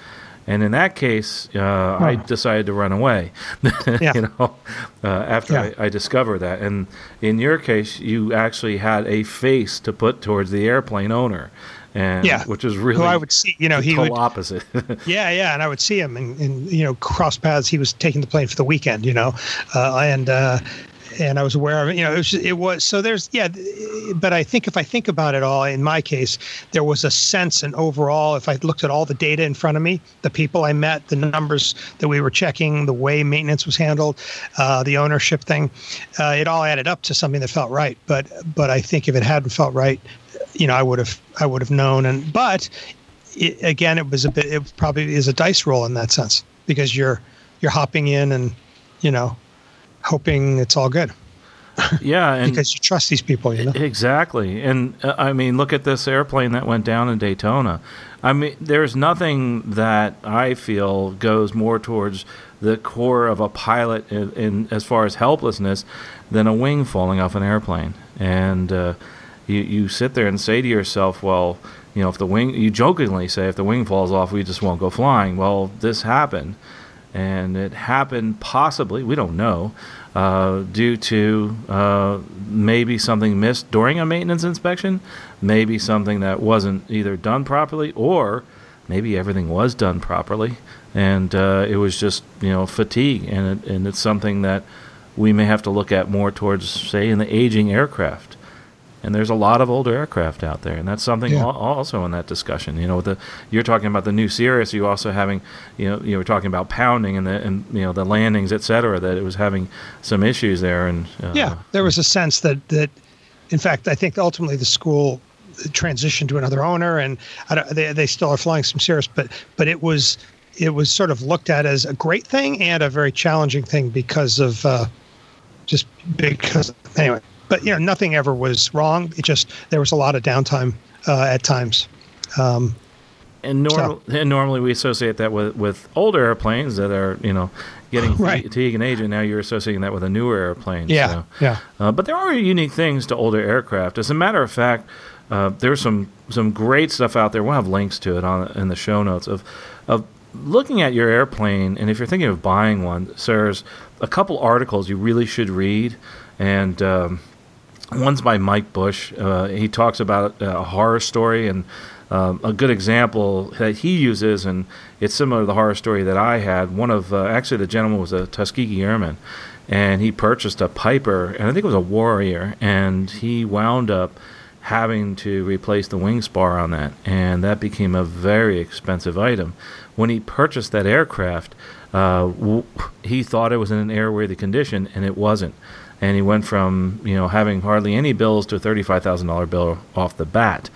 And in that case, uh, I decided to run away. [LAUGHS] Yeah. you know, uh, after Yeah. I, I discovered that. And in your case, you actually had a face to put towards the airplane owner, and Yeah. which was really who I would see, you know, he would, opposite. [LAUGHS] yeah, yeah, and I would see him, and, and you know, cross paths. He was taking the plane for the weekend, you know, uh, and uh, and I was aware of it. You know, it was, it was so there's yeah, but I think if I think about it all, in my case, there was a sense and overall, if I looked at all the data in front of me, the people I met, the numbers that we were checking, the way maintenance was handled, uh, the ownership thing, uh, it all added up to something that felt right. But but I think if it hadn't felt right, you know, I would have I would have known. And but it, again, it was a bit. It probably is a dice roll in that sense because you're you're hopping in and you know hoping it's all good yeah, [LAUGHS] and because you trust these people. You know. Exactly. And uh, I mean, look at this airplane that went down in Daytona. I mean, there's nothing that I feel goes more towards the core of a pilot in, in as far as helplessness than a wing falling off an airplane. And uh, you you sit there and say to yourself, well, you know, if the wing, you jokingly say, if the wing falls off, we just won't go flying. Well, this happened, and it happened possibly, we don't know, uh, due to uh, maybe something missed during a maintenance inspection, maybe something that wasn't either done properly, or maybe everything was done properly, and uh, it was just you know fatigue, and it, and it's something that we may have to look at more towards, say, in the aging aircraft. And there's a lot of older aircraft out there, and that's something Yeah. al- also in that discussion. You know, the you're talking about the new Cirrus, you also having, you know, you were talking about pounding and the and you know the landings, et cetera, that it was having some issues there, and uh, yeah, there was a sense that that, in fact, I think ultimately the school transitioned to another owner, and I don't, they they still are flying some Cirrus, but but it was it was sort of looked at as a great thing and a very challenging thing because of uh, just because anyway. But you know, nothing ever was wrong. It just there was a lot of downtime uh, at times. Um, And, norm- and normally we associate that with, with older airplanes that are, you know, getting [LAUGHS] Right. fatigue and age, and now you're associating that with a newer airplane. yeah, so. yeah. Uh, but there are unique things to older aircraft. As a matter of fact, uh, there's some some great stuff out there. We'll have links to it on in the show notes of of looking at your airplane. And if you're thinking of buying one, so there's a couple articles you really should read. And um, one's by Mike Busch. Uh, he talks about a horror story and. Um, a good example that he uses, and it's similar to the horror story that I had. One of uh, actually the gentleman was a Tuskegee Airman, and he purchased a Piper, and I think it was a Warrior, and he wound up having to replace the wing spar on that, and that became a very expensive item. When he purchased that aircraft, uh, w- he thought it was in an airworthy condition, and it wasn't. And he went from you know having hardly any bills to a thirty-five thousand dollar bill off the bat.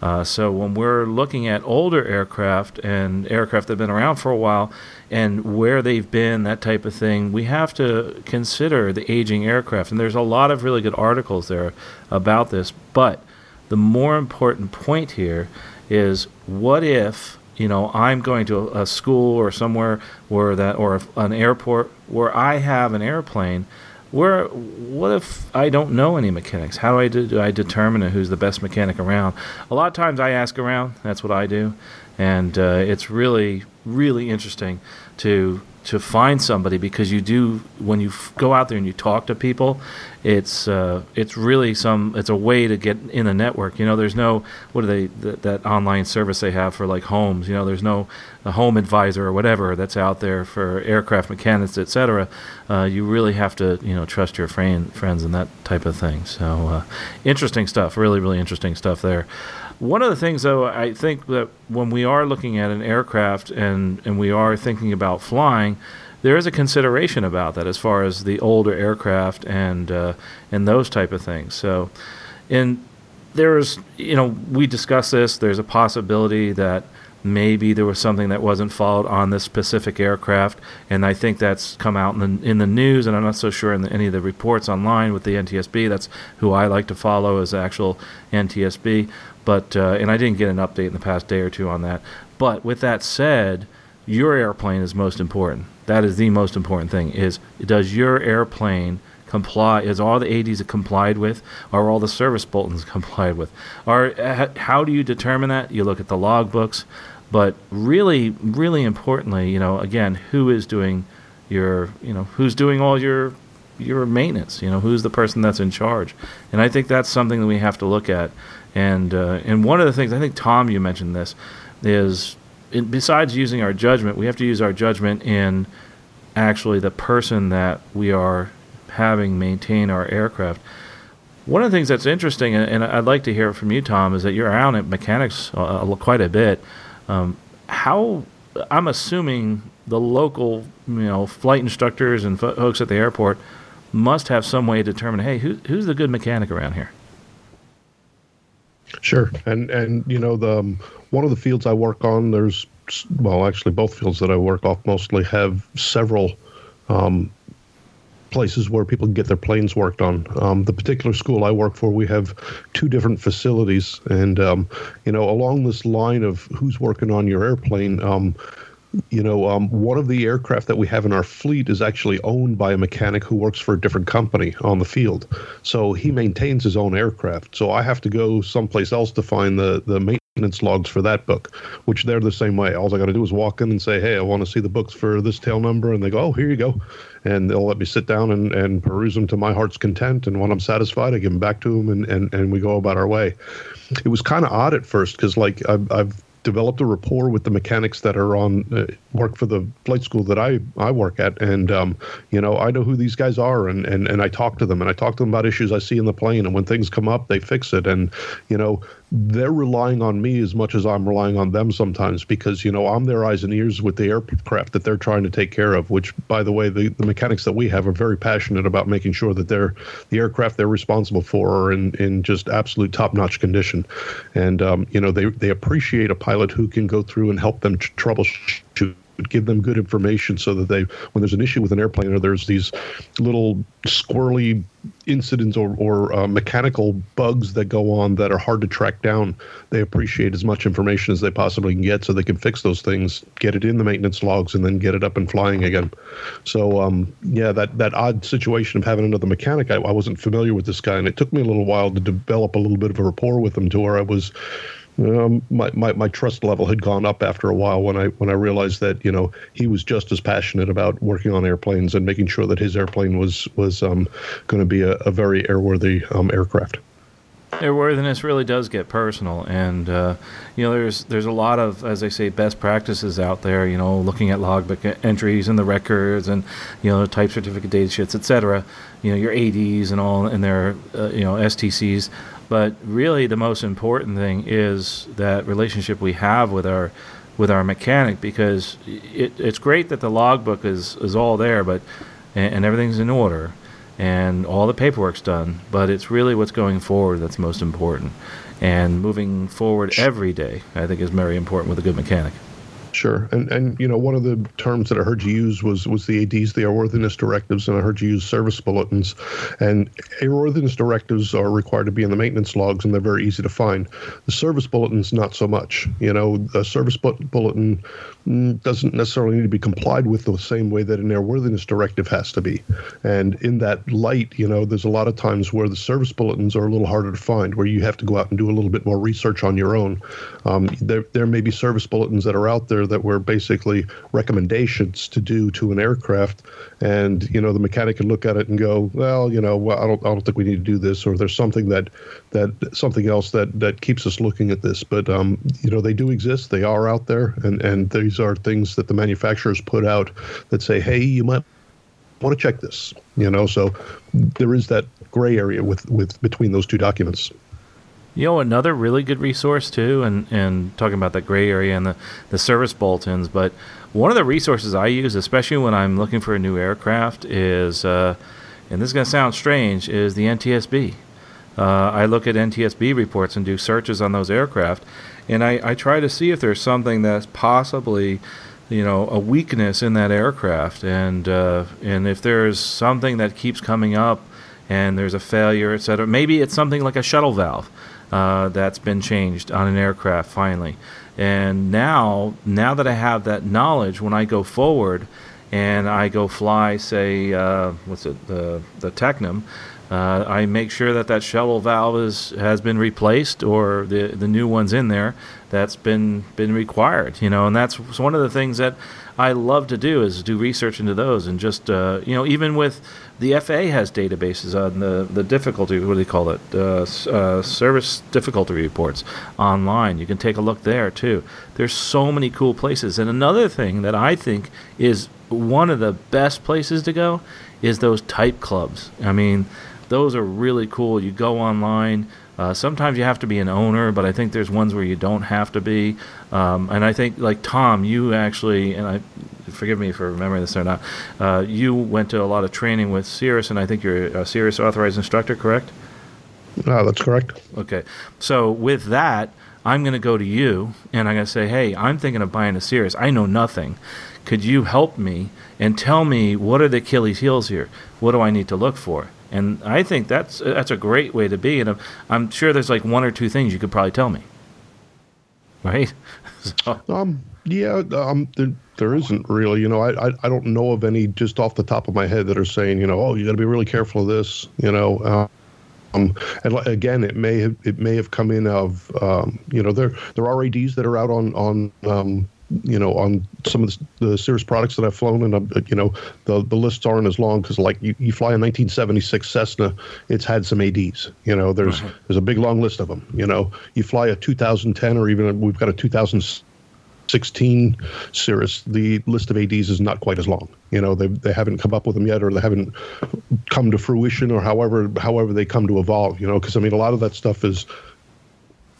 Uh, so when we're looking at older aircraft and aircraft that have been around for a while and where they've been, that type of thing, we have to consider the aging aircraft. And there's a lot of really good articles there about this. But the more important point here is what if you know, I'm going to a, a school or somewhere where that, or an airport where I have an airplane. Where, what if I don't know any mechanics? How do I do, I determine who's the best mechanic around? A lot of times I ask around. That's what I do, and uh, it's really, really interesting to to find somebody because you do when you f- go out there and you talk to people it's uh, it's really some it's a way to get in the network you know there's no what are they th- that online service they have for like homes you know there's no home advisor or whatever that's out there for aircraft mechanics etc uh, you really have to you know trust your friend, friends and that type of thing so uh, interesting stuff really really interesting stuff there one of the things, though, I think that when we are looking at an aircraft and, and we are thinking about flying, there is a consideration about that as far as the older aircraft and uh, and those type of things. So, in there's you know we discussed this. There's a possibility that maybe there was something that wasn't followed on this specific aircraft, and I think that's come out in the in the news. And I'm not so sure in the, any of the reports online with the NTSB. That's who I like to follow as actual NTSB. But uh, and I didn't get an update in the past day or two on that. But with that said, your airplane is most important. That is the most important thing. Is does your airplane comply? Is all the ADs complied with? Are all the service bulletins [LAUGHS] complied with? Are how do you determine that? You look at the logbooks, but really, really importantly, you know, again, who is doing your, you know, who's doing all your your maintenance? You know, who's the person that's in charge? And I think that's something that we have to look at and uh, and one of the things I think Tom, you mentioned this, is besides using our judgment, we have to use our judgment in actually the person that we are having maintain our aircraft. One of the things that's interesting, and, I'd like to hear from you, Tom, is that you're around at mechanics uh, quite a bit. Um, how I'm assuming the local, you know, flight instructors and folks at the airport must have some way to determine, hey, who, who's the good mechanic around here? Sure, and and you know the um, one of the fields I work on, there's well, actually both fields that I work off mostly have several um, places where people get their planes worked on. Um, the particular school I work for, we have two different facilities, and um, you know along this line of who's working on your airplane. Um, you know, um, one of the aircraft that we have in our fleet is actually owned by a mechanic who works for a different company on the field. So he maintains his own aircraft. So I have to go someplace else to find the the maintenance logs for that book, which they're the same way. All I got to do is walk in and say, "Hey, I want to see the books for this tail number," and they go, "Oh, here you go," and they'll let me sit down and, and peruse them to my heart's content. And when I'm satisfied, I give them back to them, and and, and we go about our way. It was kind of odd at first because like I've, I've developed a rapport with the mechanics that are on uh, work for the flight school that I, I work at. And, um, you know, I know who these guys are and, and, and I talk to them and I talk to them about issues I see in the plane. And when things come up, they fix it. And, you know, they're relying on me as much as I'm relying on them sometimes because you know I'm their eyes and ears with the aircraft that they're trying to take care of. Which, by the way, the, the mechanics that we have are very passionate about making sure that they're the aircraft they're responsible for are in, in just absolute top notch condition, and um, you know they they appreciate a pilot who can go through and help them troubleshoot give them good information so that they, when there's an issue with an airplane or there's these little squirrely incidents or, or uh, mechanical bugs that go on that are hard to track down, they appreciate as much information as they possibly can get so they can fix those things, get it in the maintenance logs, and then get it up and flying again. So, um, yeah, that, that odd situation of having another mechanic, I, I wasn't familiar with this guy, and it took me a little while to develop a little bit of a rapport with him to where I was um, my, my, my trust level had gone up after a while when I when I realized that you know he was just as passionate about working on airplanes and making sure that his airplane was was um, going to be a, a, very airworthy um, aircraft. Airworthiness really does get personal, and uh, you know there's there's a lot of as I say best practices out there. You know, looking at logbook entries and the records, and you know type certificate data sheets, etc. You know your ADs and all, and their uh, you know STCs. But really, the most important thing is that relationship we have with our with our mechanic because it, it's great that the logbook is, is all there, but and, and everything's in order and all the paperwork's done. But it's really what's going forward that's most important, and moving forward every day I think is very important with a good mechanic. Sure, and and you know one of the terms that I heard you use was was the ADs, the airworthiness directives, and I heard you use service bulletins. And airworthiness directives are required to be in the maintenance logs, and they're very easy to find. The service bulletins, not so much. You know, a service bulletin mm, doesn't necessarily need to be complied with the same way that an airworthiness directive has to be. And in that light, you know, there's a lot of times where the service bulletins are a little harder to find, where you have to go out and do a little bit more research on your own. Um, there there may be service bulletins that are out there that were basically recommendations to do to an aircraft, and you know the mechanic can look at it and go, well, you know, well, I don't, I don't think we need to do this, or there's something that that something else that that keeps us looking at this. But um, you know, they do exist, they are out there, and and these are things that the manufacturers put out that say, hey, you might want to check this. You know, so there is that gray area with with between those two documents. You know, another really good resource too, and, and talking about that gray area and the, the service bulletins, but one of the resources I use, especially when I'm looking for a new aircraft, is, uh, and this is going to sound strange, is the NTSB. Uh, I look at NTSB reports and do searches on those aircraft, and I, I try to see if there's something that's possibly, you know, a weakness in that aircraft, and uh, and if there's something that keeps coming up, and there's a failure, etc. Maybe it's something like a shuttle valve uh, that's been changed on an aircraft finally. And now, now that I have that knowledge, when I go forward and I go fly, say, uh, what's it, the the Tecnam, uh, I make sure that that shuttle valve is has been replaced or the the new one's in there that's been been required. You know, and that's one of the things that I love to do is do research into those and just uh, you know even with the FA has databases on the, the difficulty what do they call it uh, uh, service difficulty reports online. You can take a look there too. There's so many cool places. And another thing that I think is one of the best places to go is those type clubs. I mean, those are really cool. You go online. Uh, sometimes you have to be an owner, but I think there's ones where you don't have to be. Um, and I think, like Tom, you actually, and I forgive me for remembering this or not, uh, you went to a lot of training with Cirrus, and I think you're a Cirrus authorized instructor, correct? No, that's correct. Okay. So with that, I'm going to go to you, and I'm going to say, hey, I'm thinking of buying a Cirrus. I know nothing. Could you help me and tell me what are the Achilles heels here? What do I need to look for? And I think that's that's a great way to be. And I'm, I'm sure there's like one or two things you could probably tell me. Right? [LAUGHS] so. Um. Yeah. Um. There, there isn't really. You know, I, I I don't know of any just off the top of my head that are saying, you know, oh, you got to be really careful of this. You know. Uh, um, and again, it may have it may have come in of um, you know there there are ADs that are out on on um, you know, on some of the, the Cirrus products that I've flown, and I'm, you know, the the lists aren't as long because like you, you fly a 1976 Cessna, it's had some ADs. You know, there's uh-huh. there's a big long list of them. You know, you fly a 2010 or even a, we've got a 2016 Cirrus, the list of ADs is not quite as long. You know, they they haven't come up with them yet, or they haven't come to fruition, or however however they come to evolve. You know, because I mean, a lot of that stuff is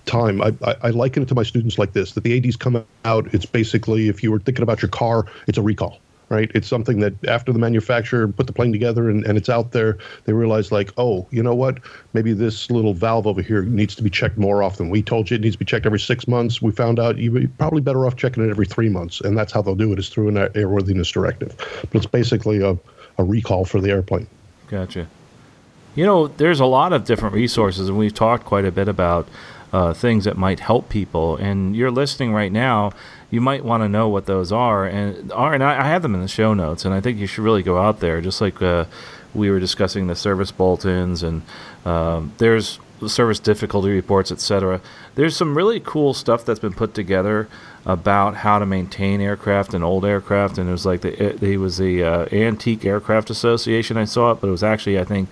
time. I, I, I, liken it to my students like this: that the ADs come out. It's basically if you were thinking about your car, it's a recall, right? It's something that after the manufacturer put the plane together and, and it's out there, they realize like, oh, you know what? Maybe this little valve over here needs to be checked more often. We told you it needs to be checked every six months. We found out you're probably better off checking it every three months, and that's how they'll do it is through an airworthiness directive. But it's basically a, a recall for the airplane. Gotcha. You know, there's a lot of different resources, and we've talked quite a bit about uh, things that might help people. And you're listening right now, you might want to know what those are. And are and I, I, have them in the show notes, and I think you should really go out there, just like uh, we were discussing the service bulletins, and um, there's service difficulty reports, etc. There's some really cool stuff that's been put together about how to maintain aircraft and old aircraft, and it was like the it, it was the uh, Antique Aircraft Association. I saw it, but it was actually I think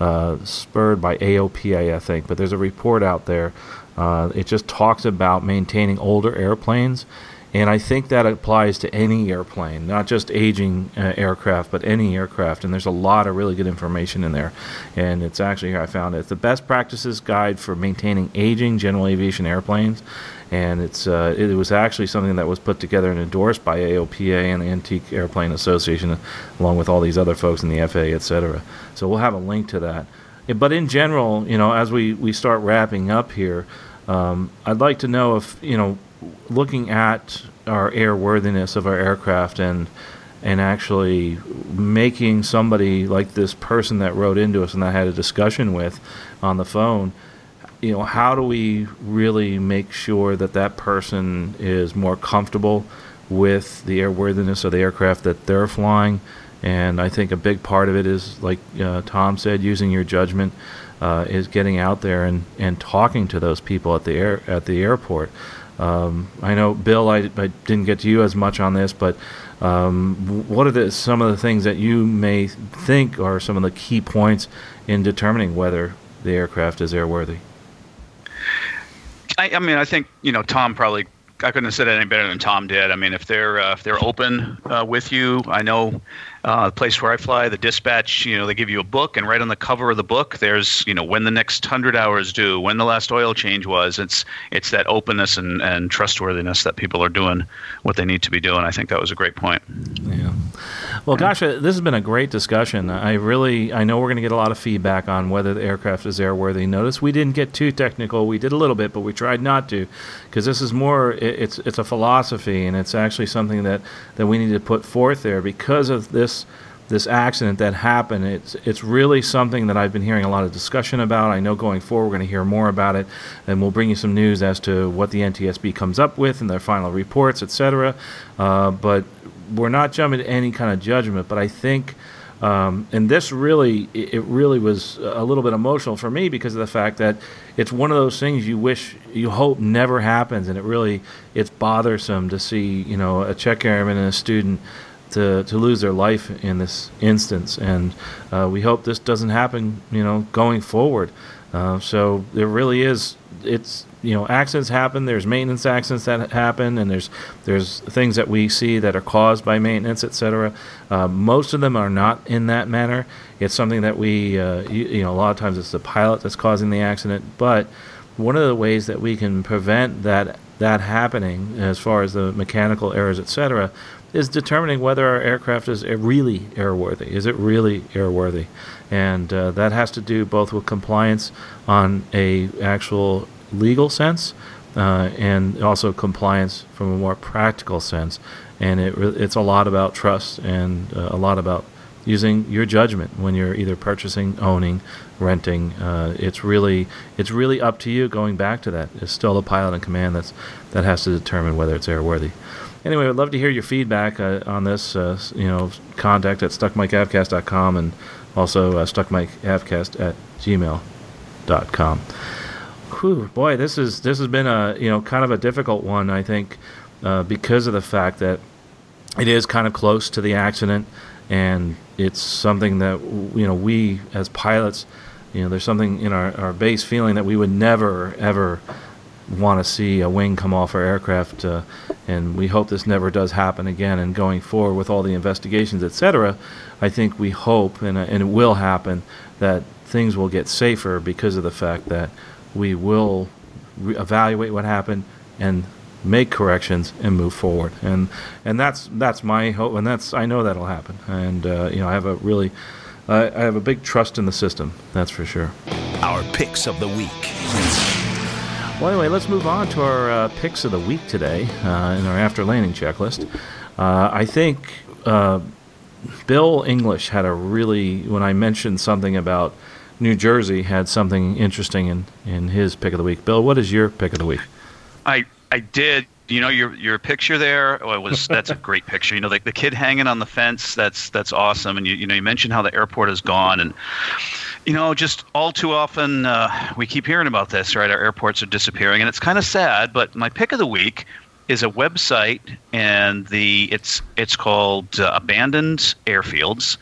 uh, spurred by AOPA, I think. But there's a report out there uh, it just talks about maintaining older airplanes, and I think that applies to any airplane, not just aging uh, aircraft, but any aircraft. And there's a lot of really good information in there. And it's actually here I found it. It's the best practices guide for maintaining aging general aviation airplanes. And it's uh, it was actually something that was put together and endorsed by AOPA and the Antique Airplane Association, along with all these other folks in the FAA, et cetera. So we'll have a link to that. But in general, you know, as we, we start wrapping up here, um, I'd like to know if you know, looking at our airworthiness of our aircraft and and actually making somebody like this person that wrote into us and I had a discussion with on the phone, you know, how do we really make sure that that person is more comfortable with the airworthiness of the aircraft that they're flying? And I think a big part of it is, like uh, Tom said, using your judgment, uh, is getting out there and, and talking to those people at the air at the airport. Um, I know, Bill, I, I didn't get to you as much on this, but um, what are the, some of the things that you may think are some of the key points in determining whether the aircraft is airworthy? I, I mean, I think you know Tom probably I couldn't have said it any better than Tom did. I mean, if they're uh, if they're open uh, with you, I know uh, the place where I fly, the dispatch, you know, they give you a book, and right on the cover of the book, there's you know when the next hundred hours due, when the last oil change was. It's it's that openness and, and trustworthiness that people are doing what they need to be doing. I think that was a great point. Yeah. Well, gosh, uh, this has been a great discussion. I really, I know we're going to get a lot of feedback on whether the aircraft is airworthy. Notice we didn't get too technical. We did a little bit, but we tried not to, because this is more. It's it's a philosophy, and it's actually something that that we need to put forth there because of this this accident that happened. It's it's really something that I've been hearing a lot of discussion about. I know going forward we're going to hear more about it, and we'll bring you some news as to what the NTSB comes up with and their final reports, etc. Uh, but we're not jumping to any kind of judgment, but I think. Um, and this really, it really was a little bit emotional for me because of the fact that it's one of those things you wish, you hope never happens, and it really, it's bothersome to see, you know, a check airman and a student to, to lose their life in this instance, and uh, we hope this doesn't happen, you know, going forward. Uh, so there really is, it's you know accidents happen there's maintenance accidents that happen and there's there's things that we see that are caused by maintenance etc uh, most of them are not in that manner. It's something that we uh, you, you, know a lot of times it's the pilot that's causing the accident. But one of the ways that we can prevent that that happening as far as the mechanical errors etc is determining whether our aircraft is really airworthy is it really airworthy and uh, that has to do both with compliance on a actual legal sense uh, and also compliance from a more practical sense. And it, it's a lot about trust and uh, a lot about using your judgment when you're either purchasing, owning, renting. Uh, it's really it's really up to you. Going back to that, it's still the pilot in command that's that has to determine whether it's airworthy. Anyway, I'd love to hear your feedback uh, on this. Uh, you know, contact at stuckmicavcast.com and also uh, stuckmicavcast at gmail.com whew, boy, this is this has been a you know kind of a difficult one. I think uh, because of the fact that it is kind of close to the accident, and it's something that you know we as pilots, you know, there's something in our, our base feeling that we would never ever want to see a wing come off our aircraft, uh, and we hope this never does happen again. And going forward with all the investigations, etc., I think we hope, and, uh, and it will happen, that things will get safer because of the fact that we will re- evaluate what happened and make corrections and move forward. And and that's that's my hope, and that's I know that'll happen. And uh, you know, I have a really I, I have a big trust in the system. That's for sure. Our picks of the week. Well, anyway, let's move on to our uh, picks of the week today uh, in our after landing checklist. Uh, I think uh, Bill English had a really when I mentioned something about New Jersey had something interesting in, in his pick of the week. Bill, what is your pick of the week? I I did. You know your your picture there oh, was that's a great picture. You know like the kid hanging on the fence. That's that's awesome. And you you know you mentioned how the airport is gone and you know just all too often uh, we keep hearing about this right. Our airports are disappearing and it's kind of sad. But my pick of the week is a website and the it's it's called uh, Abandoned Airfields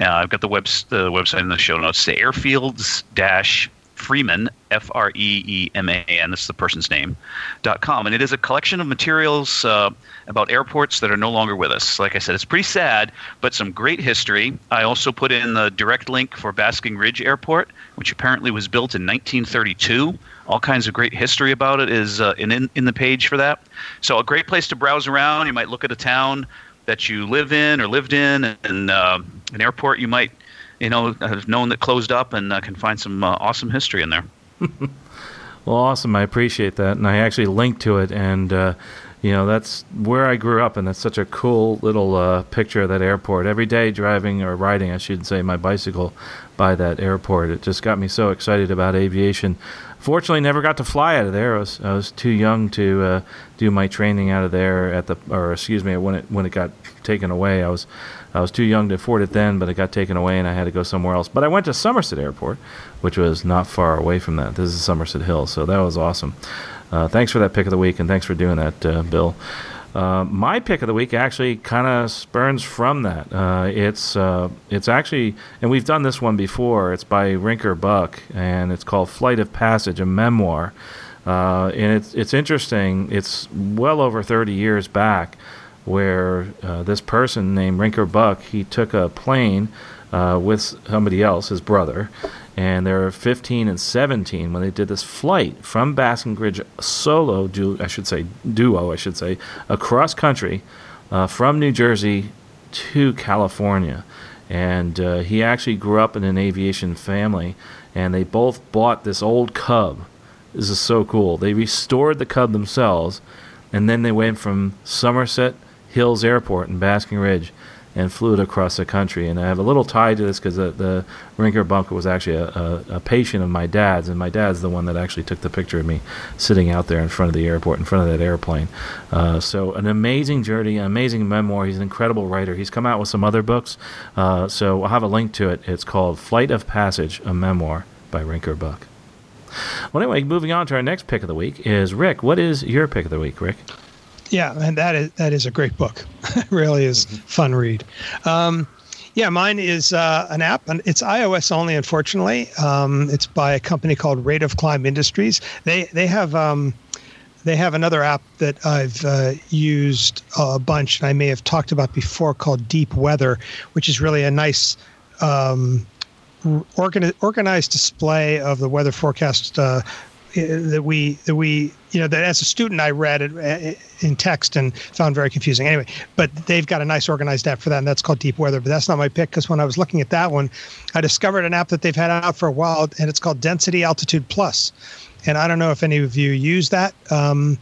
uh, I've got the, web, the website in the show notes. The airfields dash Freeman, F R E E M A N, this is the person's name, dot com. And it is a collection of materials uh, about airports that are no longer with us. Like I said, it's pretty sad, but some great history. I also put in the direct link for Basking Ridge Airport, which apparently was built in 1932. All kinds of great history about it is uh, in, in the page for that. So, a great place to browse around. You might look at a town that you live in or lived in, and uh, an airport you might, you know, have known that closed up, and uh, can find some uh, awesome history in there. [LAUGHS] well, awesome. I appreciate that, and I actually linked to it, and uh, you know that's where I grew up, and that's such a cool little uh, picture of that airport. Every day driving or riding, I should say, my bicycle by that airport, it just got me so excited about aviation. Fortunately, never got to fly out of there. I was I was too young to uh, do my training out of there at the, or excuse me, when it when it got taken away, I was I was too young to afford it then, but it got taken away and I had to go somewhere else. But I went to Somerset Airport, which was not far away from that. This is Somerset Hill, so that was awesome. Uh, thanks for that pick of the week, and thanks for doing that, uh, Bill. Uh, my pick of the week actually kind of spurns from that. Uh, it's uh, it's actually, and we've done this one before. It's by Rinker Buck, and it's called Flight of Passage, a memoir. Uh, and it's it's interesting. It's well over 30 years back, where uh, this person named Rinker Buck he took a plane uh, with somebody else, his brother, and they were 15 and 17 when they did this flight from Basking Ridge solo, du- I should say duo, I should say, across country uh, from New Jersey to California. And uh, he actually grew up in an aviation family, and they both bought this old Cub. This is so cool. They restored the Cub themselves, and then they went from Somerset Hills Airport in Basking Ridge and flew it across the country. And I have a little tie to this because the, the Rinker Bunker was actually a, a, a, patient of my dad's, and my dad's the one that actually took the picture of me sitting out there in front of the airport, in front of that airplane. Uh, so, an amazing journey, an amazing memoir. He's an incredible writer. He's come out with some other books. Uh, so, I'll have a link to it. It's called Flight of Passage, a memoir by Rinker Buck. Well, anyway, moving on to our next pick of the week is Rick. What is your pick of the week, Rick? Yeah, and that is that is a great book. [LAUGHS] it really is mm-hmm. fun read. Um, yeah, mine is uh, an app, and it's iOS only. Unfortunately, um, it's by a company called Rate of Climb Industries. They they have um, they have another app that I've uh, used a bunch, and I may have talked about before, called Deep Weather, which is really a nice um, organi- organized display of the weather forecast uh, that we that we you know that as a student I read it uh, in text and found very confusing. Anyway, but they've got a nice organized app for that, and that's called Deep Weather. But that's not my pick because when I was looking at that one, I discovered an app that they've had out for a while, and it's called Density Altitude Plus. And I don't know if any of you use that. Um,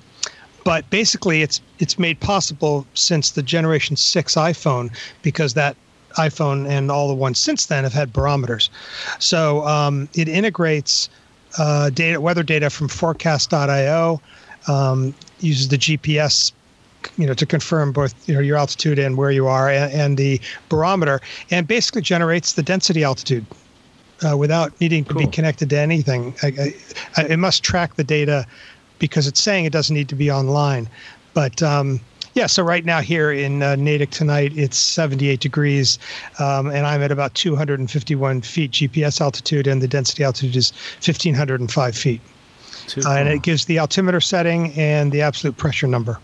but basically, it's it's made possible since the Generation Six iPhone because that iPhone and all the ones since then have had barometers. So um, it integrates uh, data, weather data from Forecast.io, um, uses the GPS, you know, to confirm both you know your altitude and where you are, and, and the barometer, and basically generates the density altitude uh, without needing to be connected to anything. I, I, it must track the data because it's saying it doesn't need to be online, but um, yeah, so right now here in uh, Natick tonight, it's 78 degrees, um, and I'm at about 251 feet GPS altitude, and the density altitude is 1,505 feet. Uh, and it gives the altimeter setting and the absolute pressure number.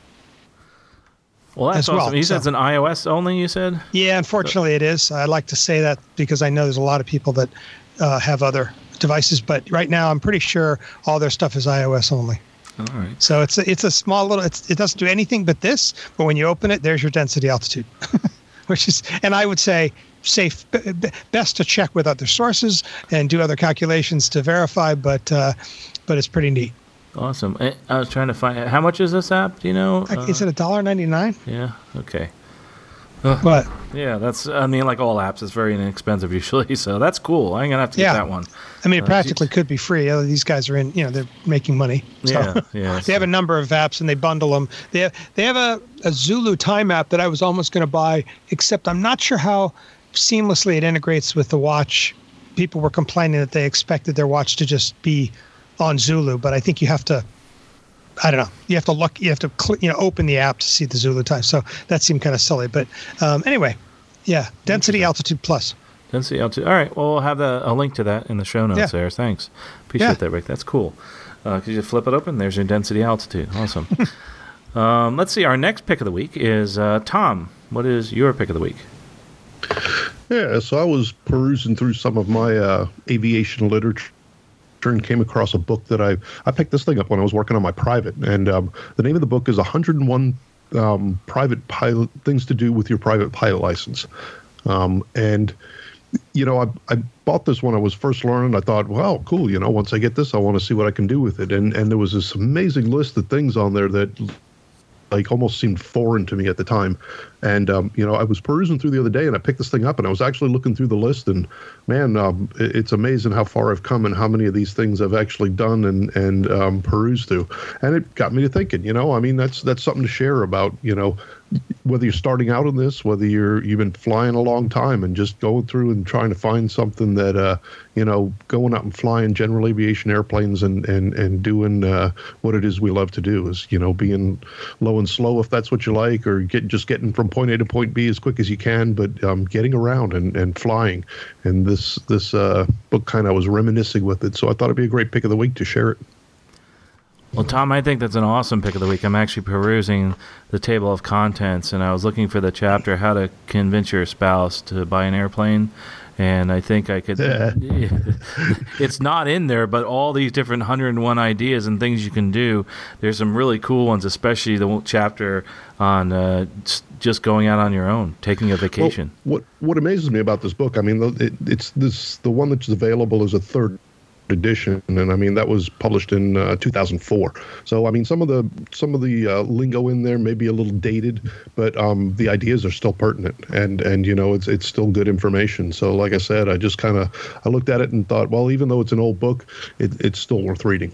Well, that's awesome. Well. You said it's an iOS only. You said. Yeah, unfortunately, it is. I like to say that because I know there's a lot of people that uh, have other devices, but right now I'm pretty sure all their stuff is iOS only. All right. So it's a, it's a small little. it doesn't do anything but this. But when you open it, there's your density altitude, [LAUGHS] which is, and I would say safe, best to check with other sources and do other calculations to verify. But uh, but it's pretty neat. Awesome. I was trying to find how much is this app? Do you know? Is it a dollar ninety nine? Yeah. Okay. But yeah, that's I mean, like all apps, it's very inexpensive [LAUGHS] usually. So that's cool. I'm gonna have to yeah. get that one. I mean, it uh, practically could be free. These guys are in, you know, they're making money. So. Yeah, [LAUGHS] yeah. they have a number of apps and they bundle them. They have they have a, a Zulu time app that I was almost going to buy, except I'm not sure how seamlessly it integrates with the watch. People were complaining that they expected their watch to just be on Zulu, but I think you have to I don't know. You have to look. You have to cl- you know open the app to see the Zulu time. So that seemed kind of silly. But um, anyway, yeah, density altitude plus. Density altitude. All right. Well, we'll have the, a link to that in the show notes yeah. there. Thanks. Appreciate yeah. that, Rick. That's cool. Because uh, you flip it open, there's your density altitude. Awesome. [LAUGHS] um, let's see. Our next pick of the week is uh, Tom. What is your pick of the week? Yeah, so I was perusing through some of my uh, aviation literature and came across a book that I I picked this thing up when I was working on my private, and um, the name of the book is 101 um, private pilot things to do with your private pilot license, um, and you know I I bought this when I was first learning. I thought, well, cool, you know, once I get this, I want to see what I can do with it, and and there was this amazing list of things on there that like almost seemed foreign to me at the time. And um, you know, I was perusing through the other day, and I picked this thing up, and I was actually looking through the list, and man, um, it's amazing how far I've come and how many of these things I've actually done and and um, perused through. And it got me to thinking. You know, I mean, that's that's something to share about. You know, whether you're starting out in this, whether you're you've been flying a long time and just going through and trying to find something that uh, you know, going out and flying general aviation airplanes and and and doing uh, what it is we love to do is you know being low and slow if that's what you like, or get just getting from point A to point B as quick as you can, but um, getting around and, and flying. And this this uh, book kind of was reminiscing with it, so I thought it'd be a great pick of the week to share it. Well, Tom, I think that's an awesome pick of the week. I'm actually perusing the table of contents, and I was looking for the chapter "How to Convince Your Spouse to Buy an Airplane." And I think I could. [LAUGHS] It's not in there, but all these different 101 ideas and things you can do. There's some really cool ones, especially the chapter on uh, just going out on your own, taking a vacation. Well, what What amazes me about this book, I mean, it, it's this the one that's available as a third edition, and I mean that was published in uh, 2004. So I mean some of the some of the uh, lingo in there may be a little dated, but um, the ideas are still pertinent, and and you know it's it's still good information. So like I said, I just kind of I looked at it and thought, well, even though it's an old book, it, it's still worth reading.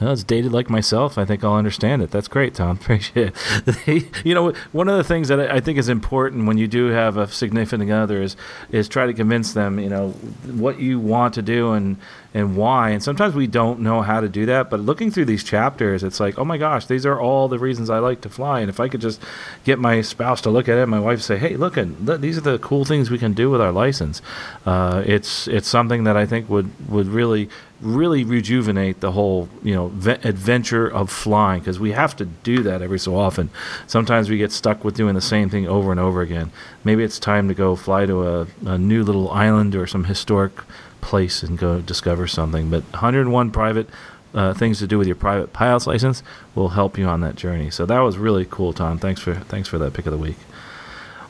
Well, it's dated like myself. I think I'll understand it. That's great, Tom. [LAUGHS] Appreciate it. [LAUGHS] you know, one of the things that I think is important when you do have a significant other is is try to convince them, you know, what you want to do and and why. And sometimes we don't know how to do that. But looking through these chapters, it's like, oh my gosh, these are all the reasons I like to fly. And if I could just get my spouse to look at it, my wife say, hey, look, these are the cool things we can do with our license. Uh, it's it's something that I think would would really really rejuvenate the whole you know ve- adventure of flying because we have to do that every so often. Sometimes we get stuck with doing the same thing over and over again. Maybe it's time to go fly to a, a new little island or some historic place and go discover something. But 101 private uh, things to do with your private pilot's license will help you on that journey. So that was really cool, Tom. Thanks for thanks for that pick of the week.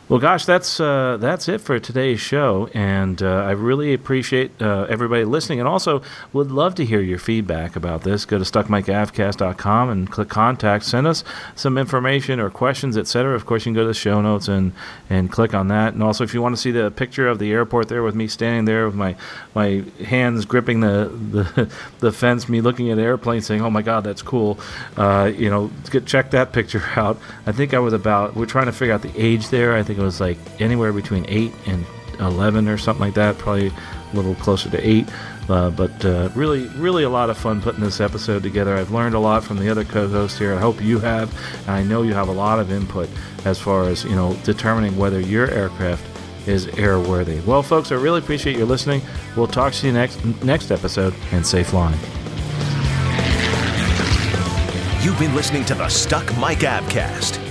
Well, gosh, that's uh, that's it for today's show, and uh, I really appreciate uh, everybody listening, and also would love to hear your feedback about this. Go to stuckmicavcast.com and click contact. Send us some information or questions, etc. Of course, you can go to the show notes and and click on that. And also, if you want to see the picture of the airport there with me standing there with my my hands gripping the the, [LAUGHS] the fence, me looking at the airplane, saying, "Oh my God, that's cool," uh, you know, get check that picture [LAUGHS] out. I think I was about. We're trying to figure out the age there. I think think it was like anywhere between 8 and 11 or something like that, probably a little closer to 8. Uh, but uh, really, really a lot of fun putting this episode together. I've learned a lot from the other co-hosts here. I hope you have, and I know you have a lot of input as far as you know determining whether your aircraft is airworthy. Well, folks, I really appreciate you listening. We'll talk to you next next episode, and safe flying. You've been listening to the Stuck Mic Avcast.